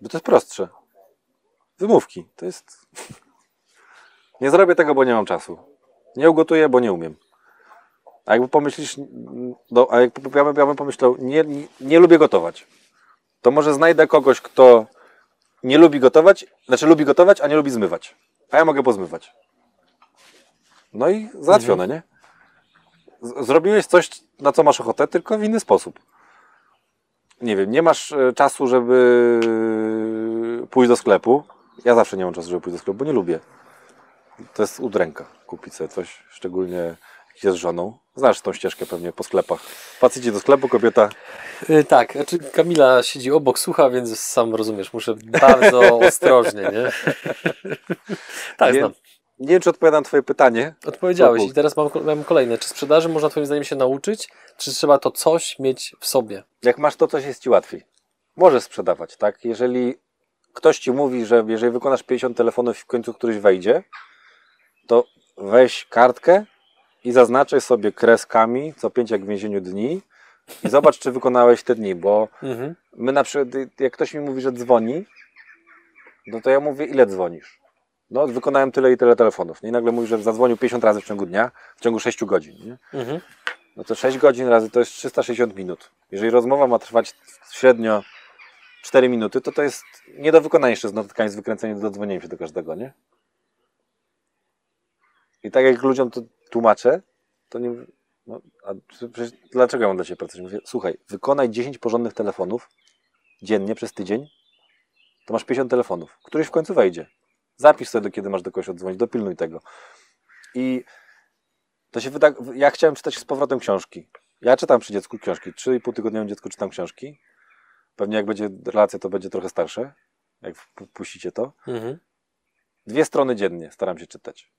Bo to jest prostsze. Wymówki. To jest. Nie zrobię tego, bo nie mam czasu. Nie ugotuję, bo nie umiem. A jakby pomyślisz, no, a jak ja bym, ja bym pomyślał, nie, nie, nie lubię gotować, to może znajdę kogoś, kto nie lubi gotować, znaczy lubi gotować, a nie lubi zmywać. A ja mogę pozmywać. No i załatwione, nie? Z- Zrobiłeś coś, na co masz ochotę, tylko w inny sposób nie wiem, nie masz e, czasu, żeby pójść do sklepu. Ja zawsze nie mam czasu, żeby pójść do sklepu, bo nie lubię. To jest udręka kupić sobie coś, szczególnie jest z żoną. Znasz tą ścieżkę pewnie po sklepach. Facet idzie do sklepu, kobieta. Yy, tak, znaczy Kamila siedzi obok, słucha, więc sam rozumiesz, muszę bardzo ostrożnie, nie? tak, nie, znam. nie wiem, czy odpowiadam twoje pytanie. Odpowiedziałeś i teraz mam, mam kolejne. Czy sprzedaży można twoim zdaniem się nauczyć, czy trzeba to coś mieć w sobie? Jak masz to, coś jest ci łatwiej. Możesz sprzedawać, tak? Jeżeli ktoś ci mówi, że jeżeli wykonasz 50 telefonów i w końcu któryś wejdzie, to weź kartkę i zaznaczaj sobie kreskami co 5 jak w więzieniu dni i zobacz, czy wykonałeś te dni, bo Mhm. my na przykład, jak ktoś mi mówi, że dzwoni, no to ja mówię, ile dzwonisz? No, wykonałem tyle i tyle telefonów. Nie? I nagle mówi, że zadzwonił 50 razy w ciągu dnia, w ciągu 6 godzin. Mhm. No to 6 godzin razy to jest 360 minut. Jeżeli rozmowa ma trwać średnio 4 minuty, to to jest nie do wykonania jeszcze z notatkami, z wykręceniem, do dzwonienia się do każdego, nie? I tak jak ludziom to tłumaczę, to nie... No, dlaczego ja mam dla Ciebie pracować? Mówię, słuchaj, wykonaj 10 porządnych telefonów dziennie przez tydzień, to masz 50 telefonów. Któryś w końcu wejdzie. Zapisz sobie, do kiedy masz do kogoś oddzwonić, dopilnuj tego. I to się wyda... Ja chciałem czytać z powrotem książki. Ja czytam przy dziecku książki. 3,5 tygodniowym dziecku czytam książki. Pewnie jak będzie relacja, to będzie trochę starsze. Jak puścicie to. Mhm. Dwie strony dziennie staram się czytać.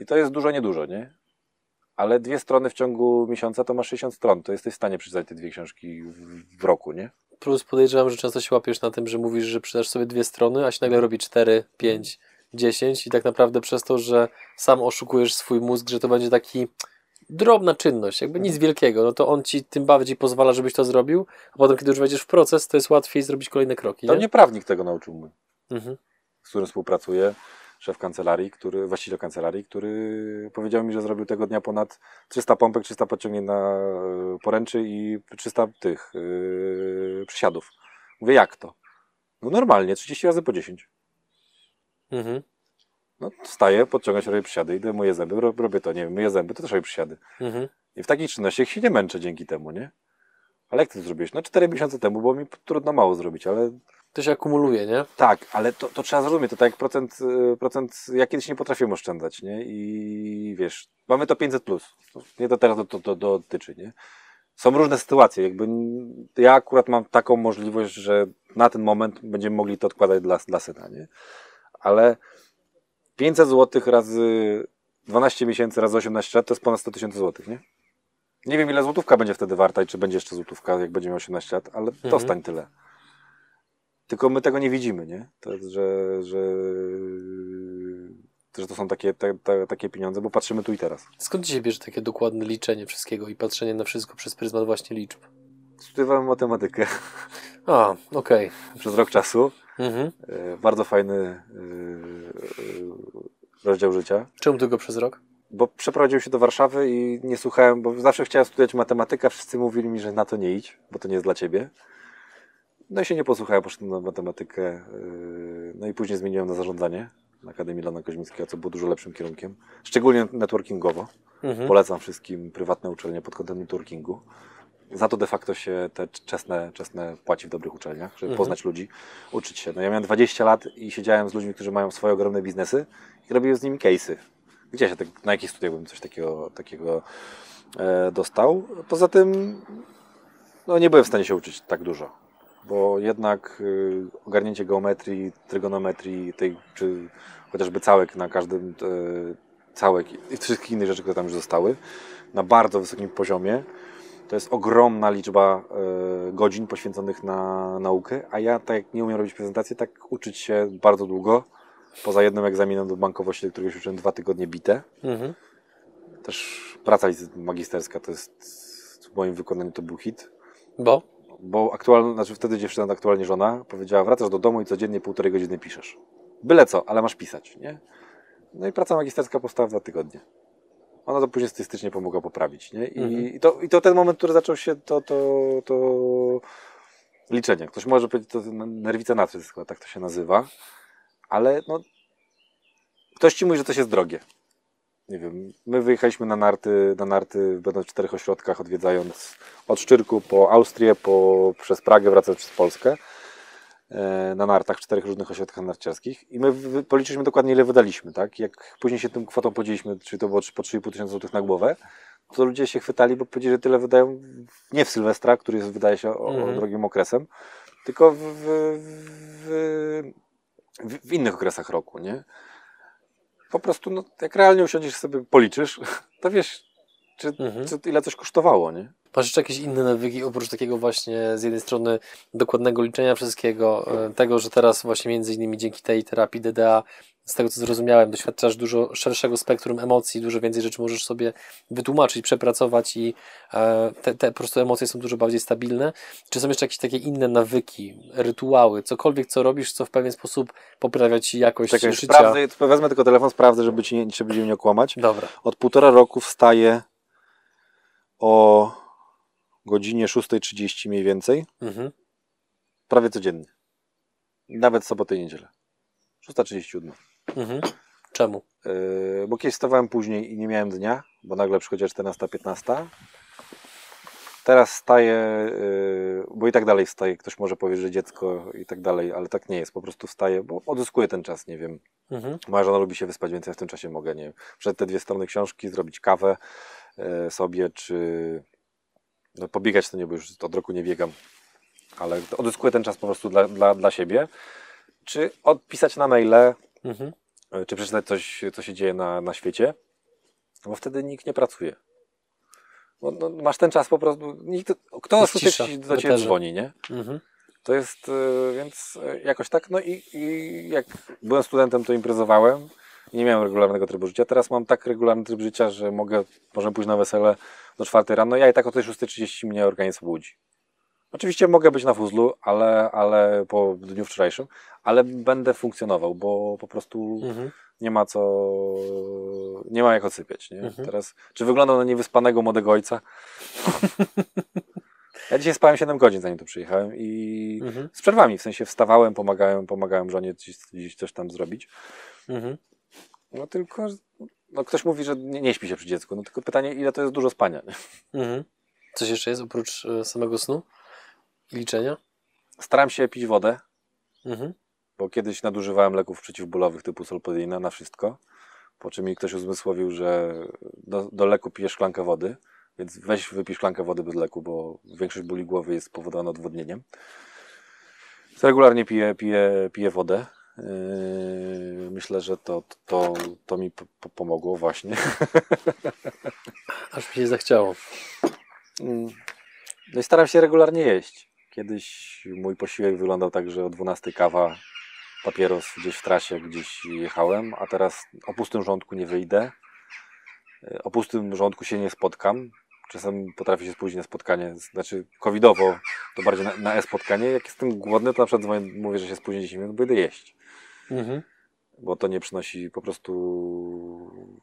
I to jest dużo, niedużo, nie? Ale dwie strony w ciągu miesiąca to masz 60 stron. To jesteś w stanie przeczytać te dwie książki w, w roku, nie? Plus podejrzewam, że często się łapiesz na tym, że mówisz, że przydasz sobie dwie strony, a się nagle robi cztery, pięć, dziesięć i tak naprawdę przez to, że sam oszukujesz swój mózg, że to będzie taki drobna czynność, jakby nic wielkiego, no to on ci tym bardziej pozwala, żebyś to zrobił, a potem, kiedy już wejdziesz w proces, to jest łatwiej zrobić kolejne kroki, To nie? mnie prawnik tego nauczył mój. Mhm. z którym współpracuję, szef kancelarii, który, właściciel kancelarii, który powiedział mi, że zrobił tego dnia ponad 300 pompek, 300 podciągnięć na e, poręczy i 300 tych yy, przysiadów. Mówię, jak to? No normalnie, 30 razy po 10. Mhm. No wstaję, podciągać, robię przysiady, idę, myję zęby, rob- robię to, nie wiem, myję zęby, to też robię przysiady. Mhm. I w takich czynnościach się nie męczę dzięki temu, nie? Ale jak ty to zrobiłeś? No 4 miesiące temu, bo mi trudno mało zrobić, ale To się akumuluje, nie? Tak, ale to, to trzeba zrozumieć. To tak jak procent, y, procent, ja kiedyś nie potrafiłem oszczędzać, nie? I wiesz, mamy to 500 plus. Nie to teraz to, to, to dotyczy, nie? są różne sytuacje. Jakby ja akurat mam taką możliwość, że na ten moment będziemy mogli to odkładać dla, dla syna, nie? Ale 500 zł razy 12 miesięcy razy 18 lat to jest ponad 100 tysięcy złotych, nie? Nie wiem, ile złotówka będzie wtedy warta i czy będzie jeszcze złotówka, jak będzie miał 18 lat, ale Mhm. dostań tyle. Tylko my tego nie widzimy, nie? To, jest, że, że, że to są takie, te, te, takie pieniądze, bo patrzymy tu i teraz. Skąd się bierze takie dokładne liczenie wszystkiego i patrzenie na wszystko przez pryzmat właśnie liczb? Studiowałem matematykę A, okej. przez rok czasu. Mhm. E, Bardzo fajny e, e, rozdział życia. Czemu tylko przez rok? Bo przeprowadziłem się do Warszawy i nie słuchałem, bo zawsze chciałem studiować matematykę, a wszyscy mówili mi, że na to nie idź, bo to nie jest dla ciebie. No i się nie posłuchałem, poszedłem na matematykę. e, No i później zmieniłem na zarządzanie na Akademii Lana Koźmickiego, co było dużo lepszym kierunkiem. Szczególnie networkingowo. Mhm. Polecam wszystkim prywatne uczelnie pod kątem networkingu. Za to de facto się te czesne, czesne płaci w dobrych uczelniach, żeby Mhm. poznać ludzi, uczyć się. No ja miałem 20 lat i siedziałem z ludźmi, którzy mają swoje ogromne biznesy i robiłem z nimi case'y. Gdzie się, tak, na jakich studiach bym coś takiego, takiego e, dostał? Poza tym no, nie byłem w stanie się uczyć tak dużo, bo jednak y, ogarnięcie geometrii, trygonometrii, tej, czy chociażby całek na każdym e, całek i wszystkich innych rzeczy, które tam już zostały, na bardzo wysokim poziomie. To jest ogromna liczba e, godzin poświęconych na naukę, a ja tak jak nie umiem robić prezentacji, tak uczyć się bardzo długo. Poza jednym egzaminem do bankowości, do którego się uczyłem dwa tygodnie bite. Mhm. Też praca magisterska to jest w moim wykonaniu to był hit. Bo? Bo aktualnie, znaczy wtedy dziewczyna, aktualnie żona, powiedziała, wracasz do domu i codziennie półtorej godziny piszesz. Byle co, ale masz pisać, nie? No i praca magisterska powstała w dwa tygodnie. Ona to później statystycznie pomogła poprawić, nie? I, Mhm. i, to, I to ten moment, który zaczął się, to, to, to liczenie. Ktoś może powiedzieć, to nerwica chyba tak to się nazywa, ale no, ktoś ci mówi, że to jest drogie. Nie wiem, my wyjechaliśmy na narty, na narty będąc w czterech ośrodkach, odwiedzając od Szczyrku po Austrię, po, przez Pragę, wracając przez Polskę e, na nartach w czterech różnych ośrodkach narciarskich i my policzyliśmy dokładnie ile wydaliśmy, tak? Jak później się tym kwotą podzieliliśmy, czyli to było po 3,5 tysiąca złotych na głowę, to ludzie się chwytali, bo powiedzieli, że tyle wydają nie w Sylwestra, który jest, wydaje się o, Mhm. drogim okresem, tylko w, w, w, w, w innych okresach roku, nie? Po prostu, no, jak realnie usiądziesz sobie, policzysz, to wiesz, czy, Mhm. czy ile coś kosztowało, nie? Masz jeszcze jakieś inne nawyki, oprócz takiego właśnie z jednej strony dokładnego liczenia wszystkiego, e, tego, że teraz właśnie między innymi dzięki tej terapii DDA, z tego co zrozumiałem, doświadczasz dużo szerszego spektrum emocji, dużo więcej rzeczy możesz sobie wytłumaczyć, przepracować i e, te, te po prostu emocje są dużo bardziej stabilne. Czy są jeszcze jakieś takie inne nawyki, rytuały, cokolwiek co robisz, co w pewien sposób poprawia ci jakość Czekaj, życia? sprawdzę, wezmę tylko telefon, sprawdzę, żeby ci nie, żeby cię nie okłamać. Dobra. Od półtora roku wstaję o godzinie 6.30 mniej więcej, Mhm. prawie codziennie. Nawet sobotę i niedzielę. 6.37. Mhm. Czemu? Yy, bo kiedyś wstawałem później i nie miałem dnia, bo nagle przychodziła 14-15. Teraz staję, yy, bo i tak dalej wstaję. Ktoś może powiedzieć, że dziecko i tak dalej, ale tak nie jest. Po prostu wstaję, bo odzyskuję ten czas, nie wiem. Mhm. Moja żona lubi się wyspać, więc ja w tym czasie mogę, nie wiem, przed te dwie strony książki, zrobić kawę sobie, czy no, pobiegać, to nie, bo już od roku nie biegam, ale odzyskuję ten czas po prostu dla, dla, dla siebie, czy odpisać na maile, Mhm. e, czy przeczytać coś, co się dzieje na, na świecie, bo wtedy nikt nie pracuje. Bo, no, masz ten czas po prostu, nikt, kto o Jest 6 cisza do Ciebie dzwoni, nie? Mhm. To jest, y, więc jakoś tak, no i, i jak byłem studentem, to imprezowałem. Nie miałem regularnego trybu życia. Teraz mam tak regularny tryb życia, że mogę, możemy pójść na wesele do czwartej rano. Ja i tak o tej 6.30 mnie organizm budzi. Oczywiście mogę być na fuzlu, ale, ale po dniu wczorajszym, ale będę funkcjonował, bo po prostu Mhm. nie ma co, nie ma jak odsypiać, nie? Mhm. Teraz, czy wyglądam na niewyspanego młodego ojca? ja dzisiaj spałem 7 godzin, zanim tu przyjechałem i Mhm. z przerwami, w sensie wstawałem, pomagałem, pomagałem żonie gdzieś, gdzieś coś tam zrobić. Mhm. No tylko, no ktoś mówi, że nie, nie śpi się przy dziecku, no tylko pytanie, ile to jest dużo spania? Mhm. Coś jeszcze jest oprócz e, samego snu i liczenia? Staram się pić wodę, Mhm. bo kiedyś nadużywałem leków przeciwbólowych typu solpodina na wszystko, po czym mi ktoś uzmysłowił, że do, do leku piję szklankę wody, Więc weź wypij szklankę wody bez leku, bo większość bóli głowy jest spowodowana odwodnieniem. Regularnie piję, piję, piję wodę. Yy, Myślę, że to, to, to mi po- po- pomogło właśnie. Aż mi się zachciało. Mm. No i staram się regularnie jeść. Kiedyś mój posiłek wyglądał tak, że o 12 kawa, papieros gdzieś w trasie, gdzieś jechałem, a teraz o pustym żołądku nie wyjdę. Y, O pustym żołądku się nie spotkam. Czasem potrafię się spóźnić na spotkanie, znaczy covidowo to bardziej na, na e-spotkanie. Jak jestem głodny, to na przykład mówię, że się spóźnię 10 minut, bo idę jeść. Mhm. Bo to nie przynosi po prostu...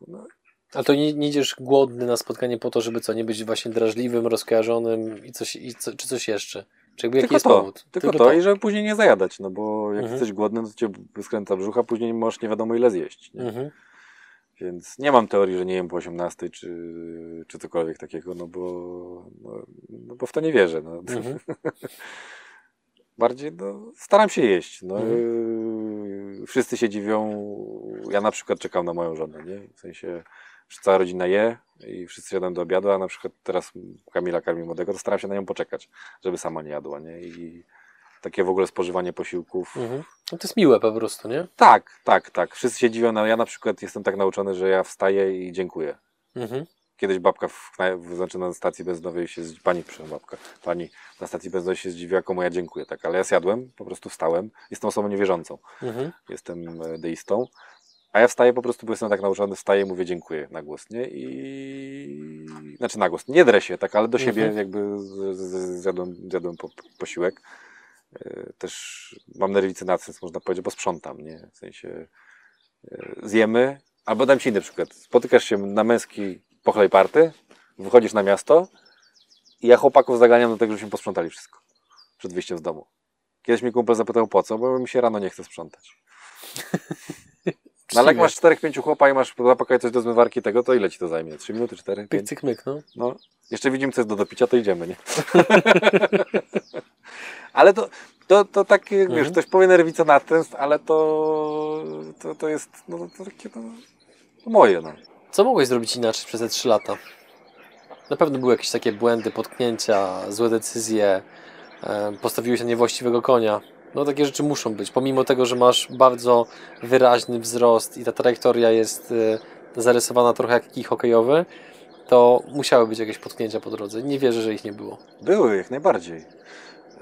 No, A to nie, nie idziesz głodny na spotkanie po to, żeby co, nie być właśnie drażliwym, rozkojarzonym i coś, i co, czy coś jeszcze? Czy jakby jaki tylko jest to, powód? Tylko, to, i żeby później nie zajadać, no bo jak Mhm. jesteś głodny, to cię wyskręca brzucha, później możesz nie wiadomo ile zjeść. Nie? Mhm. Więc nie mam teorii, że nie jem po 18 czy, czy cokolwiek takiego, no bo, no, no bo w to nie wierzę. No. Mhm. Bardziej no, staram się jeść. No, Mhm. Wszyscy się dziwią. Ja na przykład czekam na moją żonę, nie? W sensie, że cała rodzina je i wszyscy siadają do obiadu, a na przykład teraz Kamila karmi młodego, to staram się na nią poczekać, żeby sama nie jadła, nie? I takie w ogóle spożywanie posiłków. Mhm. No to jest miłe po prostu, nie? Tak, tak, tak. Wszyscy się dziwią. No, ja na przykład jestem tak nauczony, że ja wstaję i dziękuję. Mhm. Kiedyś babka w, w, znaczy na stacji benzynowej się, pani, przepraszam, babka, pani na stacji benzynowej się zdziwiła, komu ja dziękuję, tak, ale ja zjadłem, po prostu wstałem, jestem osobą niewierzącą, Mhm. jestem e, deistą, a ja wstaję po prostu, bo jestem tak nauczony, wstaję i mówię dziękuję na głos, nie, i, znaczy na głos, nie drę się, tak, ale do siebie Mhm. jakby z, z, zjadłem, zjadłem po, posiłek, E, też mam nerwicy na sens, można powiedzieć, bo sprzątam, nie, w sensie e, zjemy, albo dam Ci inny przykład, spotykasz się na męski pochlej party, wychodzisz na miasto i ja chłopaków zaganiam do tego, żebyśmy posprzątali wszystko przed wyjściem z domu. Kiedyś mi kumpel zapytał po co, bo mi się rano nie chce sprzątać. No ale jak masz 4-5 chłopa i masz zapakać coś do zmywarki tego, to ile ci to zajmie? 3 minuty, 4, Pyk, 5? cyk, myk, no. No, jeszcze widzimy co jest do dopicia, to idziemy, nie? ale to, to, to takie, wiesz, Mhm. ktoś powie nerwica natręst, ale to, to, to jest, no, to takie, no, moje, no. Co mogłeś zrobić inaczej przez te 3 lata? Na pewno były jakieś takie błędy, potknięcia, złe decyzje, e, postawiłeś na niewłaściwego konia. No takie rzeczy muszą być. Pomimo tego, że masz bardzo wyraźny wzrost i ta trajektoria jest e, zarysowana trochę jak kij hokejowy, to musiały być jakieś potknięcia po drodze. Nie wierzę, że ich nie było. Były, jak najbardziej.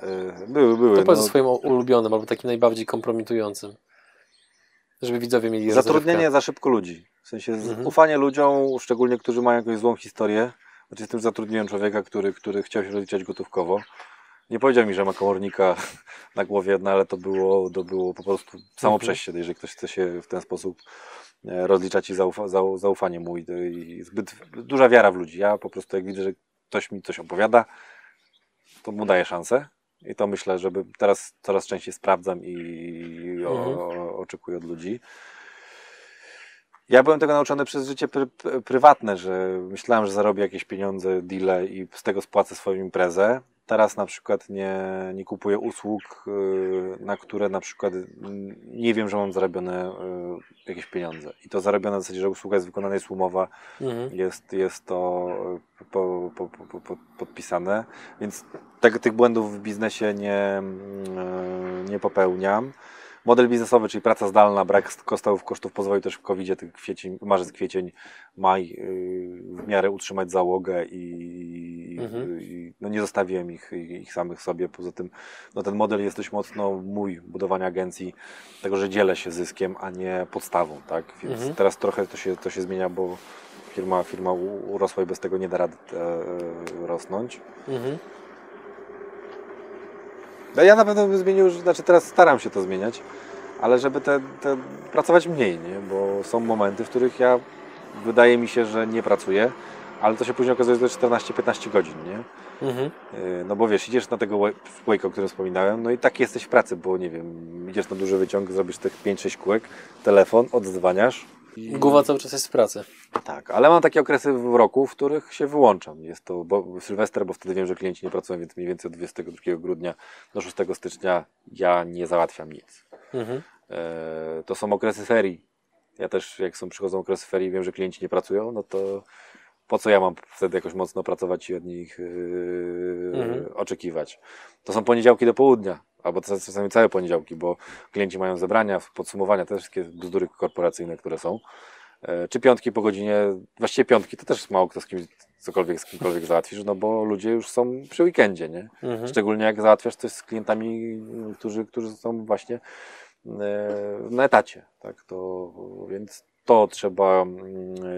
Yy, Były, były. To powiedz no. swoim ulubionym albo takim najbardziej kompromitującym. Żeby widzowie mieli Zatrudnienie rozrywkę. za szybko ludzi. W sensie Mhm. ufanie ludziom, szczególnie którzy mają jakąś złą historię. Znaczy z tym zatrudniłem człowieka, który, który chciał się rozliczać gotówkowo. Nie powiedział mi, że ma komornika na głowie, no ale to było, to było po prostu samo Mhm. przejście, jeżeli ktoś chce się w ten sposób e, rozliczać i zaufa, zau, zaufanie mu i, i zbyt duża wiara w ludzi. Ja po prostu jak widzę, że ktoś mi coś opowiada, to mu daję szansę. I to myślę, żeby teraz coraz częściej sprawdzam i o, Mhm. O, oczekuję od ludzi. Ja byłem tego nauczony przez życie pry, prywatne, że myślałem, że zarobię jakieś pieniądze, deale i z tego spłacę swoją imprezę. Teraz na przykład nie, nie kupuję usług, yy, na które na przykład nie wiem, że mam zarobione yy, jakieś pieniądze. I to zarobione w zasadzie, że usługa jest wykonana, jest umowa, Mhm. jest, jest to y, po, po, po, po, po, podpisane, więc tego, tych błędów w biznesie nie, nie popełniam. Model biznesowy, czyli praca zdalna, brak kosztów, kosztów pozwolił też w covid tych kwiecień, marzec, kwiecień, maj y, w miarę utrzymać załogę i, Mhm. i no nie zostawiłem ich, ich samych sobie. Poza tym no ten model jest dość mocno mój, budowania agencji, tego, że dzielę się zyskiem, a nie podstawą, tak? Więc Mhm. teraz trochę to się, to się zmienia, bo firma, firma urosła i bez tego nie da rady e, rosnąć. Mhm. No ja na pewno bym zmienił, znaczy teraz staram się to zmieniać, ale żeby te, te pracować mniej, nie? Bo są momenty, w których ja wydaje mi się, że nie pracuję, ale to się później okazuje, że to jest 14-15 godzin, nie? Mhm. Yy, No bo wiesz, idziesz na tego kółek, o którym wspominałem, no i tak jesteś w pracy, bo nie wiem, idziesz na duży wyciąg, zrobisz tych 5-6 kółek, telefon, odzwaniasz. I- Głowa cały czas jest w pracy. Tak, ale mam takie okresy w roku, w których się wyłączam. Jest to bo, Sylwester, bo wtedy wiem, że klienci nie pracują, więc mniej więcej od 22 grudnia do 6 stycznia ja nie załatwiam nic. Mhm. E, to są okresy ferii. Ja też, jak są przychodzą okresy ferii, wiem, że klienci nie pracują, no to po co ja mam wtedy jakoś mocno pracować i od nich yy, Mhm. oczekiwać. To są poniedziałki do południa, albo to czasami całe poniedziałki, bo klienci mają zebrania, podsumowania, te wszystkie bzdury korporacyjne, które są. E, Czy piątki po godzinie, właściwie piątki, to też mało kto z kimś cokolwiek z kimkolwiek załatwisz, no bo ludzie już są przy weekendzie, nie? Mhm. Szczególnie jak załatwiasz coś z klientami, którzy, którzy są właśnie e, na etacie, tak? To, więc to trzeba, mm, e,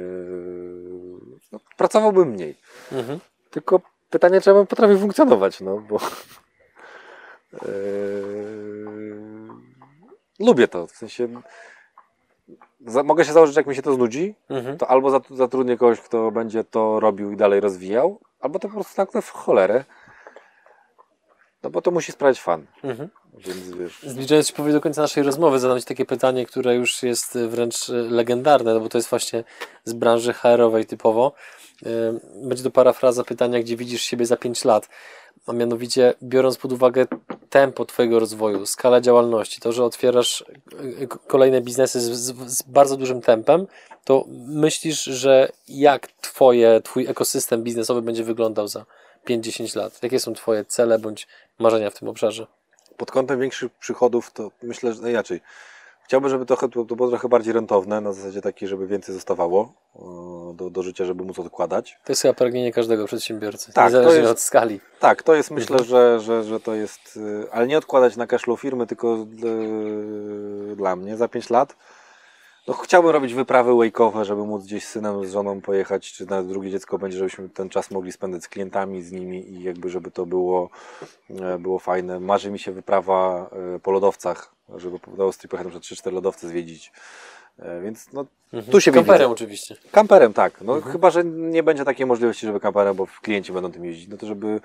no, pracowałbym mniej. Mhm. Tylko pytanie, czy ja bym potrafił funkcjonować, no bo lubię to, w sensie za, mogę się założyć, że jak mi się to znudzi, Mhm. to albo zat- zatrudnię kogoś, kto będzie to robił i dalej rozwijał, albo to po prostu tak w cholerę. No bo to musi sprawiać fan. Mhm. Więc wiesz. Zbliżając się powoli do końca naszej rozmowy, zadam Ci takie pytanie, które już jest y, wręcz y, legendarne, no bo to jest właśnie z branży HR-owej typowo. Y, Będzie to parafraza pytania, gdzie widzisz siebie za 5 lat. A mianowicie, biorąc pod uwagę tempo Twojego rozwoju, skalę działalności, to, że otwierasz kolejne biznesy z, z, z bardzo dużym tempem, to myślisz, że jak twoje, Twój ekosystem biznesowy będzie wyglądał za 5-10 lat? Jakie są Twoje cele bądź marzenia w tym obszarze? Pod kątem większych przychodów, to myślę, że no inaczej. Chciałbym, żeby to, to było trochę bardziej rentowne, na zasadzie takiej, żeby więcej zostawało e, do, do życia, żeby móc odkładać. To jest chyba pragnienie każdego przedsiębiorcy, Tak, niezależnie to jest- od skali. Tak, to jest myślę, Mhm. że, że, że to jest, y, ale nie odkładać na cashflow firmy, tylko y, dla mnie za 5 lat. No, chciałbym robić wyprawy wake'owe, żeby móc gdzieś z synem, z żoną pojechać, czy nawet drugie dziecko będzie, żebyśmy ten czas mogli spędzać z klientami, z nimi i jakby, żeby to było, e, było fajne. Marzy mi się wyprawa e, po lodowcach, żeby do Austrii pojechać na przykład 3-4 lodowce zwiedzić. E, Więc no, tu się Kamperem widzę. oczywiście. Kamperem, tak. No, Mhm. Chyba, że nie będzie takiej możliwości, żeby kamperem, bo klienci będą tym jeździć. No to żeby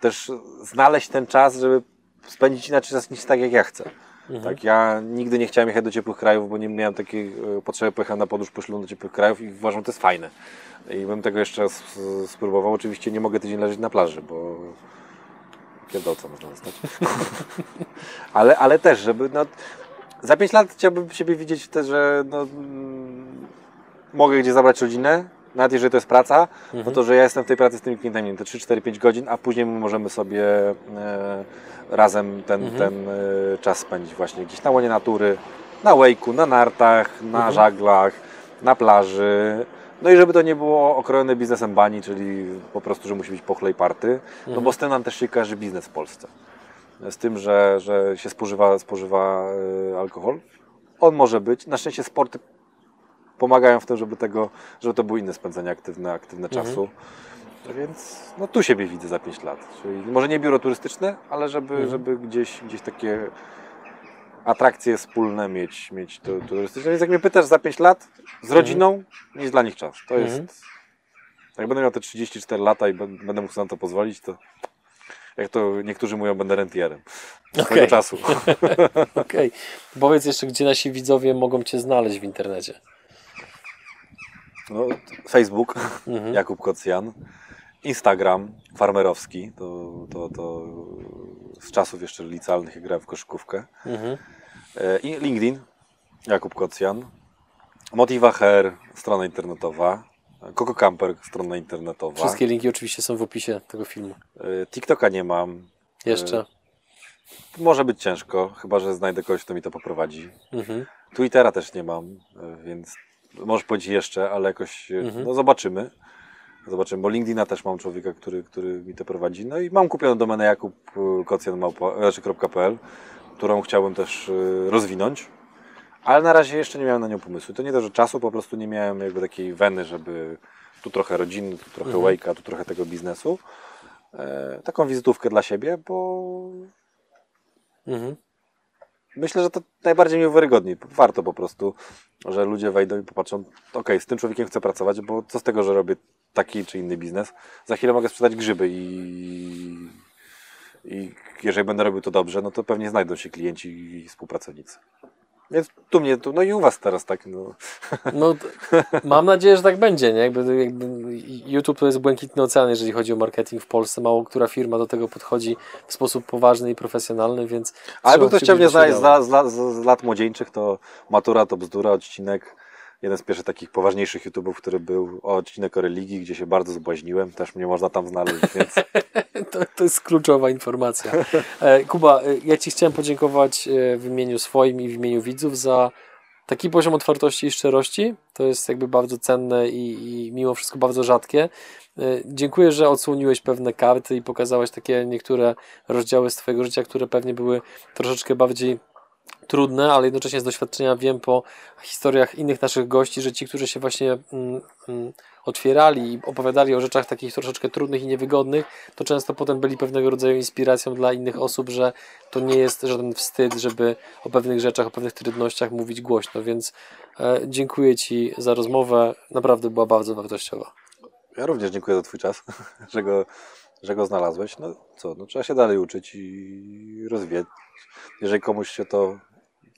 też znaleźć ten czas, żeby spędzić inaczej czas niż tak, jak ja chcę. Mhm. Tak, ja nigdy nie chciałem jechać do ciepłych krajów, bo nie miałem takiej e, potrzeby. Pojechałem na podróż poślubną do ciepłych krajów i uważam, że to jest fajne. I bym tego jeszcze s- spróbował. Oczywiście nie mogę tydzień leżeć na plaży, bo pierdolca można dostać. ale, ale też, żeby no, za 5 lat chciałbym siebie widzieć też, że no, mm, mogę gdzie zabrać rodzinę, nawet jeżeli to jest praca, no Mhm. to, że ja jestem w tej pracy z tymi klientami, te 3, 4, 5 godzin, a później my możemy sobie e, razem ten, Mhm. ten e, czas spędzić właśnie gdzieś na łonie natury, na wejku, na nartach, na Mhm. żaglach, na plaży. No i żeby to nie było okrojone biznesem bani, czyli po prostu, że musi być pochlej party, no Mhm. bo z tym nam też się kojarzy biznes w Polsce. Z tym, że, że się spożywa, spożywa e, alkohol. On może być. Na szczęście sporty pomagają w tym, żeby tego, żeby to było inne spędzenie aktywne, aktywne Mhm. czasu. Więc no tu siebie widzę za 5 lat. Czyli może nie biuro turystyczne, ale żeby, Mhm. żeby gdzieś, gdzieś takie atrakcje wspólne mieć, mieć tu, turystyczne. Więc jak mnie pytasz za 5 lat z rodziną, nie jest dla nich czas. To jest. Mhm. Jak będę miał te 34 lata i będę mógł sobie na to pozwolić, to jak to niektórzy mówią, będę rentierem. Swego Okej. czasu. Okej. Powiedz jeszcze, gdzie nasi widzowie mogą Cię znaleźć w internecie. No, Facebook, Mhm. Jakub Kocjan. Instagram, farmerowski, to, to, to z czasów jeszcze licealnych, jak grałem w koszykówkę. Mhm. E, I LinkedIn, Jakub Kocjan. Motiva Hair, strona internetowa. Coco Camper, strona internetowa. Wszystkie linki oczywiście są w opisie tego filmu. E, TikToka nie mam. Jeszcze. Może być ciężko, chyba że znajdę kogoś, kto mi to poprowadzi. Mhm. Twittera też nie mam, e, więc możesz powiedzieć jeszcze, ale jakoś e, Mhm. no zobaczymy. Zobaczymy, bo LinkedIna też mam człowieka, który, który mi to prowadzi. No i mam kupioną domenę jakubkocjan.pl, którą chciałbym też e, rozwinąć, ale na razie jeszcze nie miałem na nią pomysłu. To nie to, że czasu, po prostu nie miałem jakby takiej weny, żeby tu trochę rodziny, tu trochę Mhm. Wake'a, tu trochę tego biznesu. E, taką wizytówkę dla siebie, bo Mhm. Myślę, że to najbardziej mnie uwiarygodni. Warto po prostu, że ludzie wejdą i popatrzą, okej, z tym człowiekiem chcę pracować, bo co z tego, że robię taki czy inny biznes. Za chwilę mogę sprzedać grzyby i, i jeżeli będę robił to dobrze, no to pewnie znajdą się klienci i współpracownicy. Więc tu mnie, tu, no i u Was teraz tak, no. No, mam nadzieję, że tak będzie. Nie? Jakby, jakby YouTube to jest błękitny ocean, jeżeli chodzi o marketing w Polsce. Mało która firma do tego podchodzi w sposób poważny i profesjonalny, więc. Ale jakby ktoś chciał mnie znaleźć z, z, z lat młodzieńczych, to matura to bzdura, odcinek jeden z pierwszych takich poważniejszych YouTube'ów, który był o odcinek o religii, gdzie się bardzo zbłaźniłem. Też mnie można tam znaleźć, więc To, to jest kluczowa informacja. E, Kuba, e, ja Ci chciałem podziękować e, w imieniu swoim i w imieniu widzów za taki poziom otwartości i szczerości. To jest jakby bardzo cenne i, i mimo wszystko bardzo rzadkie. Dziękuję, że odsłoniłeś pewne karty i pokazałeś takie niektóre rozdziały z Twojego życia, które pewnie były troszeczkę bardziej trudne, ale jednocześnie z doświadczenia wiem po historiach innych naszych gości, że ci, którzy się właśnie mm, mm, otwierali i opowiadali o rzeczach takich troszeczkę trudnych i niewygodnych, to często potem byli pewnego rodzaju inspiracją dla innych osób, że to nie jest żaden wstyd, żeby o pewnych rzeczach, o pewnych trudnościach mówić głośno, więc e, dziękuję Ci za rozmowę, naprawdę była bardzo wartościowa. ja również dziękuję za Twój czas, że go, że go znalazłeś. No co, no trzeba się dalej uczyć i rozwijać. Jeżeli komuś się to,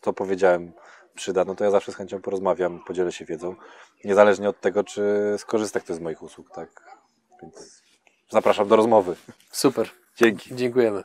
co powiedziałem, przyda, no to ja zawsze z chęcią porozmawiam, podzielę się wiedzą. Niezależnie od tego, czy skorzysta ktoś z moich usług, tak? Więc zapraszam do rozmowy. Super, Dzięki. dziękujemy.